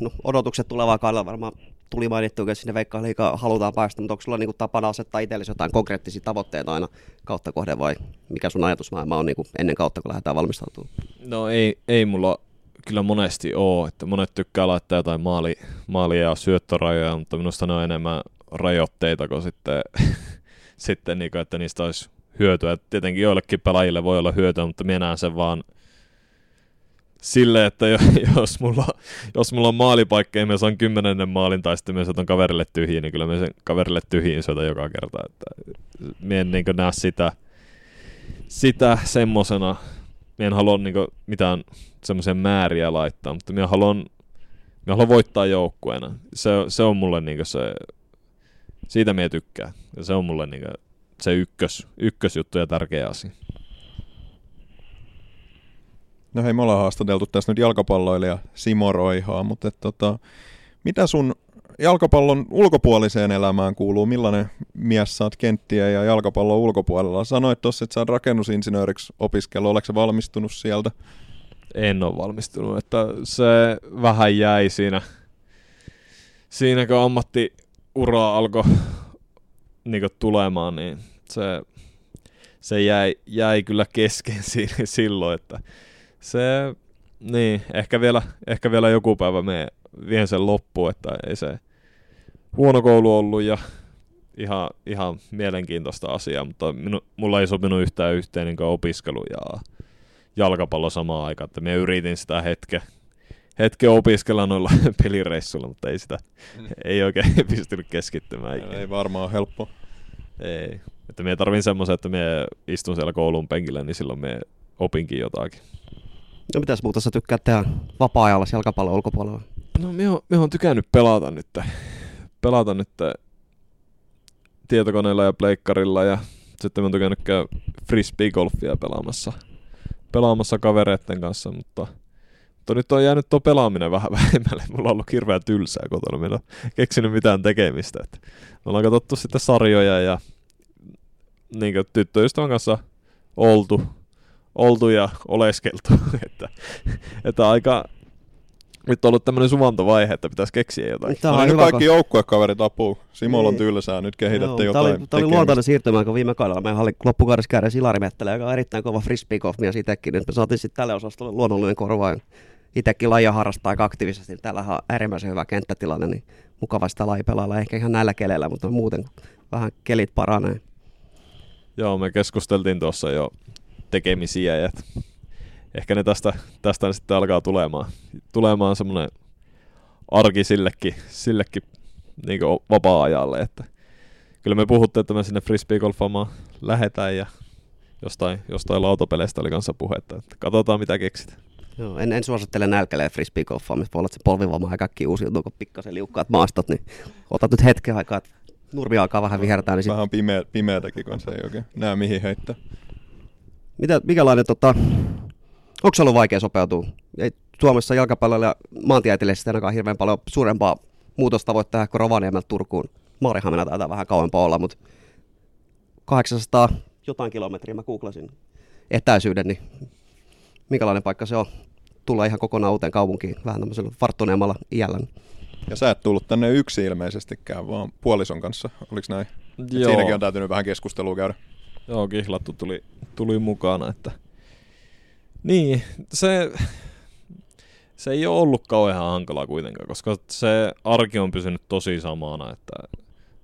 no, odotukset tulevaa kaudella varmaan tuli mainittu, että sinne Veikkaa liikaa halutaan päästä, mutta onko sulla niinku tapana asettaa itsellesi jotain konkreettisia tavoitteita aina kautta kohden vai mikä sun ajatusmaailma on niinku ennen kautta, kun lähdetään valmistautumaan? No ei, ei mulla kyllä monesti ole, että monet tykkää laittaa jotain maali, maalia ja syöttörajoja, mutta minusta ne on enemmän rajoitteita kuin sitten, *laughs* sitten niin kuin, että niistä olisi hyötyä. Et tietenkin joillekin pelaajille voi olla hyötyä, mutta minä näen sen vaan sille, että *laughs* jos mulla, jos mulla on maalipaikka ja mä saan kymmenennen maalin tai sitten mä saatan kaverille tyhjiin, niin kyllä mä sen kaverille tyhjiin syötän joka kerta. Että mä en niin näe sitä, sitä semmosena. Mä en halua niin mitään semmoisia määriä laittaa, mutta mä haluan, mä haluan voittaa joukkueena. Se, se on mulle niin se, siitä mä tykkään. Ja se on mulle niin se ykkös, ykkösjuttu ja tärkeä asia. No hei, me ollaan haastateltu tässä nyt jalkapalloilija Simo Roihaa, mutta et, tota, mitä sun jalkapallon ulkopuoliseen elämään kuuluu? Millainen mies saat kenttiä ja jalkapallon ulkopuolella? Sanoit tuossa, että sä rakennusinsinööriksi opiskellut. Oletko valmistunut sieltä? En ole valmistunut, että se vähän jäi siinä, siinä kun ammattiura alkoi niin tulemaan, niin se, se jäi, jäi kyllä kesken *laughs* siinä, silloin, että se, niin, ehkä vielä, ehkä vielä joku päivä me vien sen loppuun, että ei se huono koulu ollut ja ihan, ihan mielenkiintoista asiaa, mutta minu, mulla ei sopinut yhtään yhteen niin opiskelu ja jalkapallo samaan aikaan, että me yritin sitä hetke, hetke opiskella noilla *laughs* pelireissuilla, mutta ei sitä, mm. ei oikein *laughs* pystynyt keskittymään. Ei, ei varmaan helppo. Ei. Että me tarvin semmoisen, että me istun siellä koulun penkillä, niin silloin me opinkin jotakin. No mitäs muuta sä tykkää tehdä vapaa-ajalla jalkapallon ulkopuolella? No me on, me on tykännyt pelata nyt. Pelata nyt tietokoneella ja pleikkarilla ja sitten mä oon tykännyt käydä frisbee-golfia pelaamassa, pelaamassa kavereiden kanssa, mutta, mutta nyt on jäänyt tuo pelaaminen vähän *laughs* vähemmälle. Mulla on ollut hirveän tylsää kotona, en ole keksinyt mitään tekemistä. Että me ollaan katsottu sitten sarjoja ja niin tyttöystävän kanssa oltu, oltu ja oleskeltu. *laughs* että, että aika, nyt on ollut tämmöinen suvantovaihe, että pitäisi keksiä jotain. Tämä on no, nyt kaikki joukkuekaverit apuu. Simolla on niin. tylsää, nyt kehitätte jotain Tämä oli, tämä oli luontainen siirtymä, kun viime kaudella meillä oli loppukaudessa käydä Silari Mettelä, joka on erittäin kova frisbee mies itsekin. Nyt me saatiin sitten tälle osastolle luonnollinen korvaa. Itsekin lajia harrastaa aika aktiivisesti. Niin täällä on äärimmäisen hyvä kenttätilanne, niin mukava sitä laji pelailla. Ehkä ihan näillä keleillä, mutta muuten vähän kelit paranee. Joo, me keskusteltiin tuossa jo tekemisiä ja ehkä ne tästä, tästä sitten alkaa tulemaan, tulemaan semmoinen arki sillekin, sillekin niin vapaa-ajalle, että kyllä me puhuttiin, että me sinne frisbeegolfaamaan lähetään ja jostain, jostain lautapeleistä oli kanssa puhetta, että katsotaan mitä keksit. Joo, en, en suosittele nälkäleen frisbeegolfaamista, voi olla, että se polvivama ja kaikki uusiutuu, kun pikkasen liukkaat maastot, niin otat nyt hetken aikaa, että nurmi alkaa vähän vihertää. Niin vähän pimeä, pimeätäkin, kun se ei oikein näe mihin heittää. Mitä, mikälainen, tota, onko se ollut vaikea sopeutua? Ei Suomessa jalkapallolla ja maantieteellisesti ainakaan hirveän paljon suurempaa muutosta voit tehdä, kun Rovaniemeltä Turkuun. Maarihamina taitaa vähän kauempaa olla, mutta 800 jotain kilometriä mä googlasin etäisyyden, niin minkälainen paikka se on tulla ihan kokonaan uuteen kaupunkiin, vähän tämmöisellä varttuneemmalla iällä. Ja sä et tullut tänne yksi ilmeisestikään, vaan puolison kanssa, oliko näin? Et Joo. siinäkin on täytynyt vähän keskustelua käydä. Joo, kihlattu tuli, tuli mukana. Että... Niin, se, se ei ole ollut kauhean hankalaa kuitenkaan, koska se arki on pysynyt tosi samana, että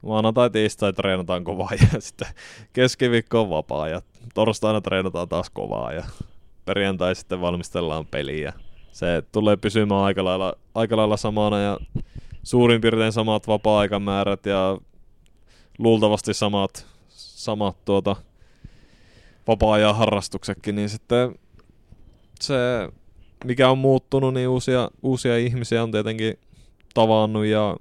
maanantai, tiistai treenataan kovaa ja *laughs* sitten keskiviikko on vapaa ja torstaina treenataan taas kovaa ja perjantai sitten valmistellaan peliä. Se tulee pysymään aika lailla, aika lailla samana ja suurin piirtein samat vapaa-aikamäärät ja luultavasti samat, samat tuota, vapaa-ajan harrastuksetkin, niin sitten se, mikä on muuttunut, niin uusia, uusia ihmisiä on tietenkin tavannut ja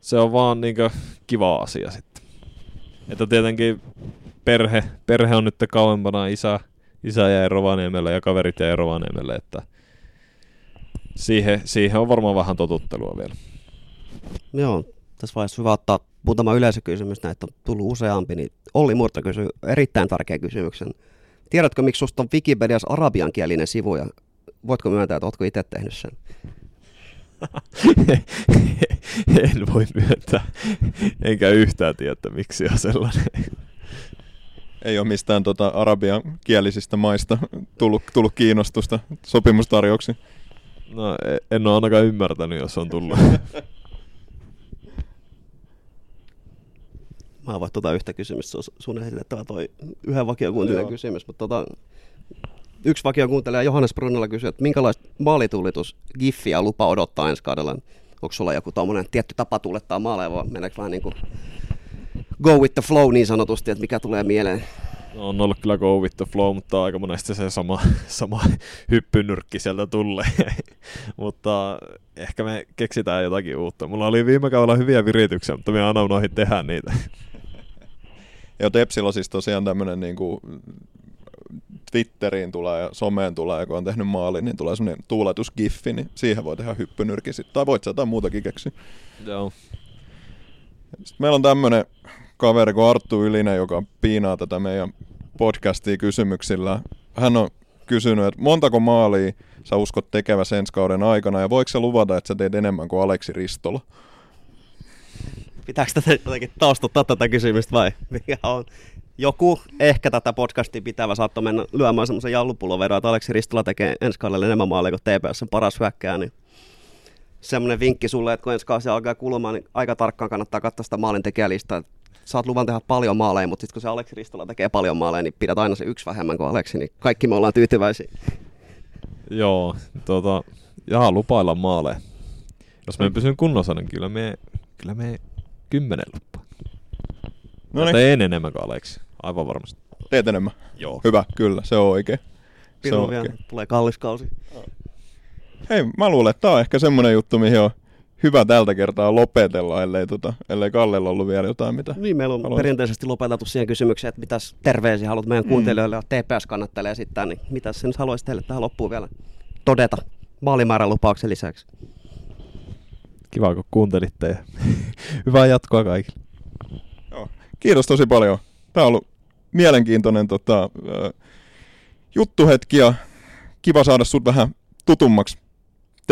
se on vaan niinkö kiva asia sitten. Että tietenkin perhe, perhe on nyt kauempana, isä, isä jäi Rovaniemelle ja kaverit jäi Rovaniemelle, että siihen, siihen on varmaan vähän totuttelua vielä. Joo, tässä vaiheessa hyvä ottaa muutama yleisökysymys, näitä on tullut useampi, niin Olli Murto kysyy erittäin tärkeän kysymyksen. Tiedätkö, miksi susta on Wikipediassa arabiankielinen sivu ja voitko myöntää, että oletko itse tehnyt sen? *laughs* en voi myöntää, enkä yhtään tiedä, miksi on sellainen. Ei ole mistään tota arabian kielisistä maista tullut, tullut kiinnostusta sopimustarjouksiin. No, e- en ole ainakaan ymmärtänyt, jos on tullut. *laughs* Mä voi tuota yhtä kysymystä, se on sun esitettävä toi yhden vakiokuuntelijan Joo. kysymys, mutta tota, yksi vakiokuuntelija Johannes Brunnella kysyy, että minkälaista maalitulitus Giffiä lupa odottaa ensi kaudella? Onko sulla joku tietty tapa tuulettaa maaleja, vai meneekö vähän niin kuin go with the flow niin sanotusti, että mikä tulee mieleen? No, on ollut kyllä go with the flow, mutta aika monesti se sama, sama hyppynyrkki sieltä tulee. *laughs* mutta ehkä me keksitään jotakin uutta. Mulla oli viime kaudella hyviä virityksiä, mutta me aina unohdin tehdä niitä. Ja Tepsillä on siis tosiaan tämmöinen niin kuin Twitteriin tulee ja someen tulee, kun on tehnyt maalin, niin tulee semmoinen tuuletusgiffi, niin siihen voi tehdä hyppynyrki sitten. Tai voit sä jotain muutakin keksiä. Joo. Sitten meillä on tämmöinen kaveri kuin Arttu Ylinen, joka piinaa tätä meidän podcastia kysymyksillä. Hän on kysynyt, että montako maalia sä uskot tekeväsi ensi kauden aikana, ja voiko sä luvata, että sä teet enemmän kuin Aleksi Ristola? Pitääkö tätä jotenkin taustottaa tätä kysymystä vai mikä on? Joku ehkä tätä podcastia pitävä saattoi mennä lyömään semmoisen jallupullon verran, että Aleksi Ristola tekee ensi kaudella enemmän maaleja kuin TPS on paras hyökkää, niin semmoinen vinkki sulle, että kun ensi kausi alkaa kulumaan, niin aika tarkkaan kannattaa katsoa sitä maalintekijälistaa. Saat luvan tehdä paljon maaleja, mutta sitten kun se Aleksi Ristola tekee paljon maaleja, niin pidät aina se yksi vähemmän kuin Aleksi, niin kaikki me ollaan tyytyväisiä. Joo, tota, jaa, lupailla maaleja. Jos me pysyn kunnossa, niin kyllä me, kyllä me kymmenen lupaa. No niin, Teen enemmän kuin Aleksi, aivan varmasti. teet enemmän. Joo. Hyvä, kyllä, se on oikein. On vielä, oikein. tulee kallis kausi. Hei, mä luulen, että tää on ehkä semmonen juttu, mihin on hyvä tältä kertaa lopetella, ellei, tota, ellei Kallella ollut vielä jotain, mitä Niin, meillä on Haluaisin- perinteisesti lopeteltu siihen kysymykseen, että mitäs terveisiä haluat meidän kuuntelijoille ja TPS kannattelee esittää, niin mitä sen haluaisit teille tähän loppuun vielä todeta maalimäärän lupauksen lisäksi? Kiva, kun kuuntelitte ja *laughs* hyvää jatkoa kaikille. Joo. Kiitos tosi paljon. Tämä on ollut mielenkiintoinen tota, juttuhetki ja kiva saada sut vähän tutummaksi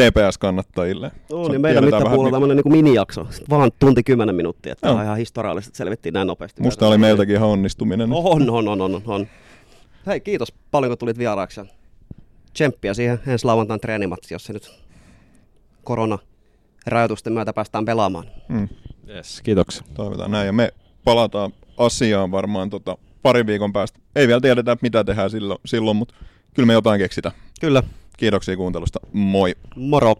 TPS-kannattajille. No niin, meidän mittapuolella tämmöinen niin minijakso, vaan tunti kymmenen minuuttia, että on ihan historiallista, että selvittiin näin nopeasti. Musta oli meiltäkin ihan onnistuminen. On, on, on, on, on. Hei, kiitos paljon kun tulit vieraaksi ja tsemppiä siihen ensi lauantain treenimatsi, jos se nyt korona rajoitusten myötä päästään pelaamaan. Mm, Yes, kiitoksia. toivotaan näin. Ja me palataan asiaan varmaan tota, pari viikon päästä. Ei vielä tiedetä, mitä tehdään silloin, silloin mutta kyllä me jotain keksitään. Kyllä, Kiitoksia kuuntelusta. Moi! moro!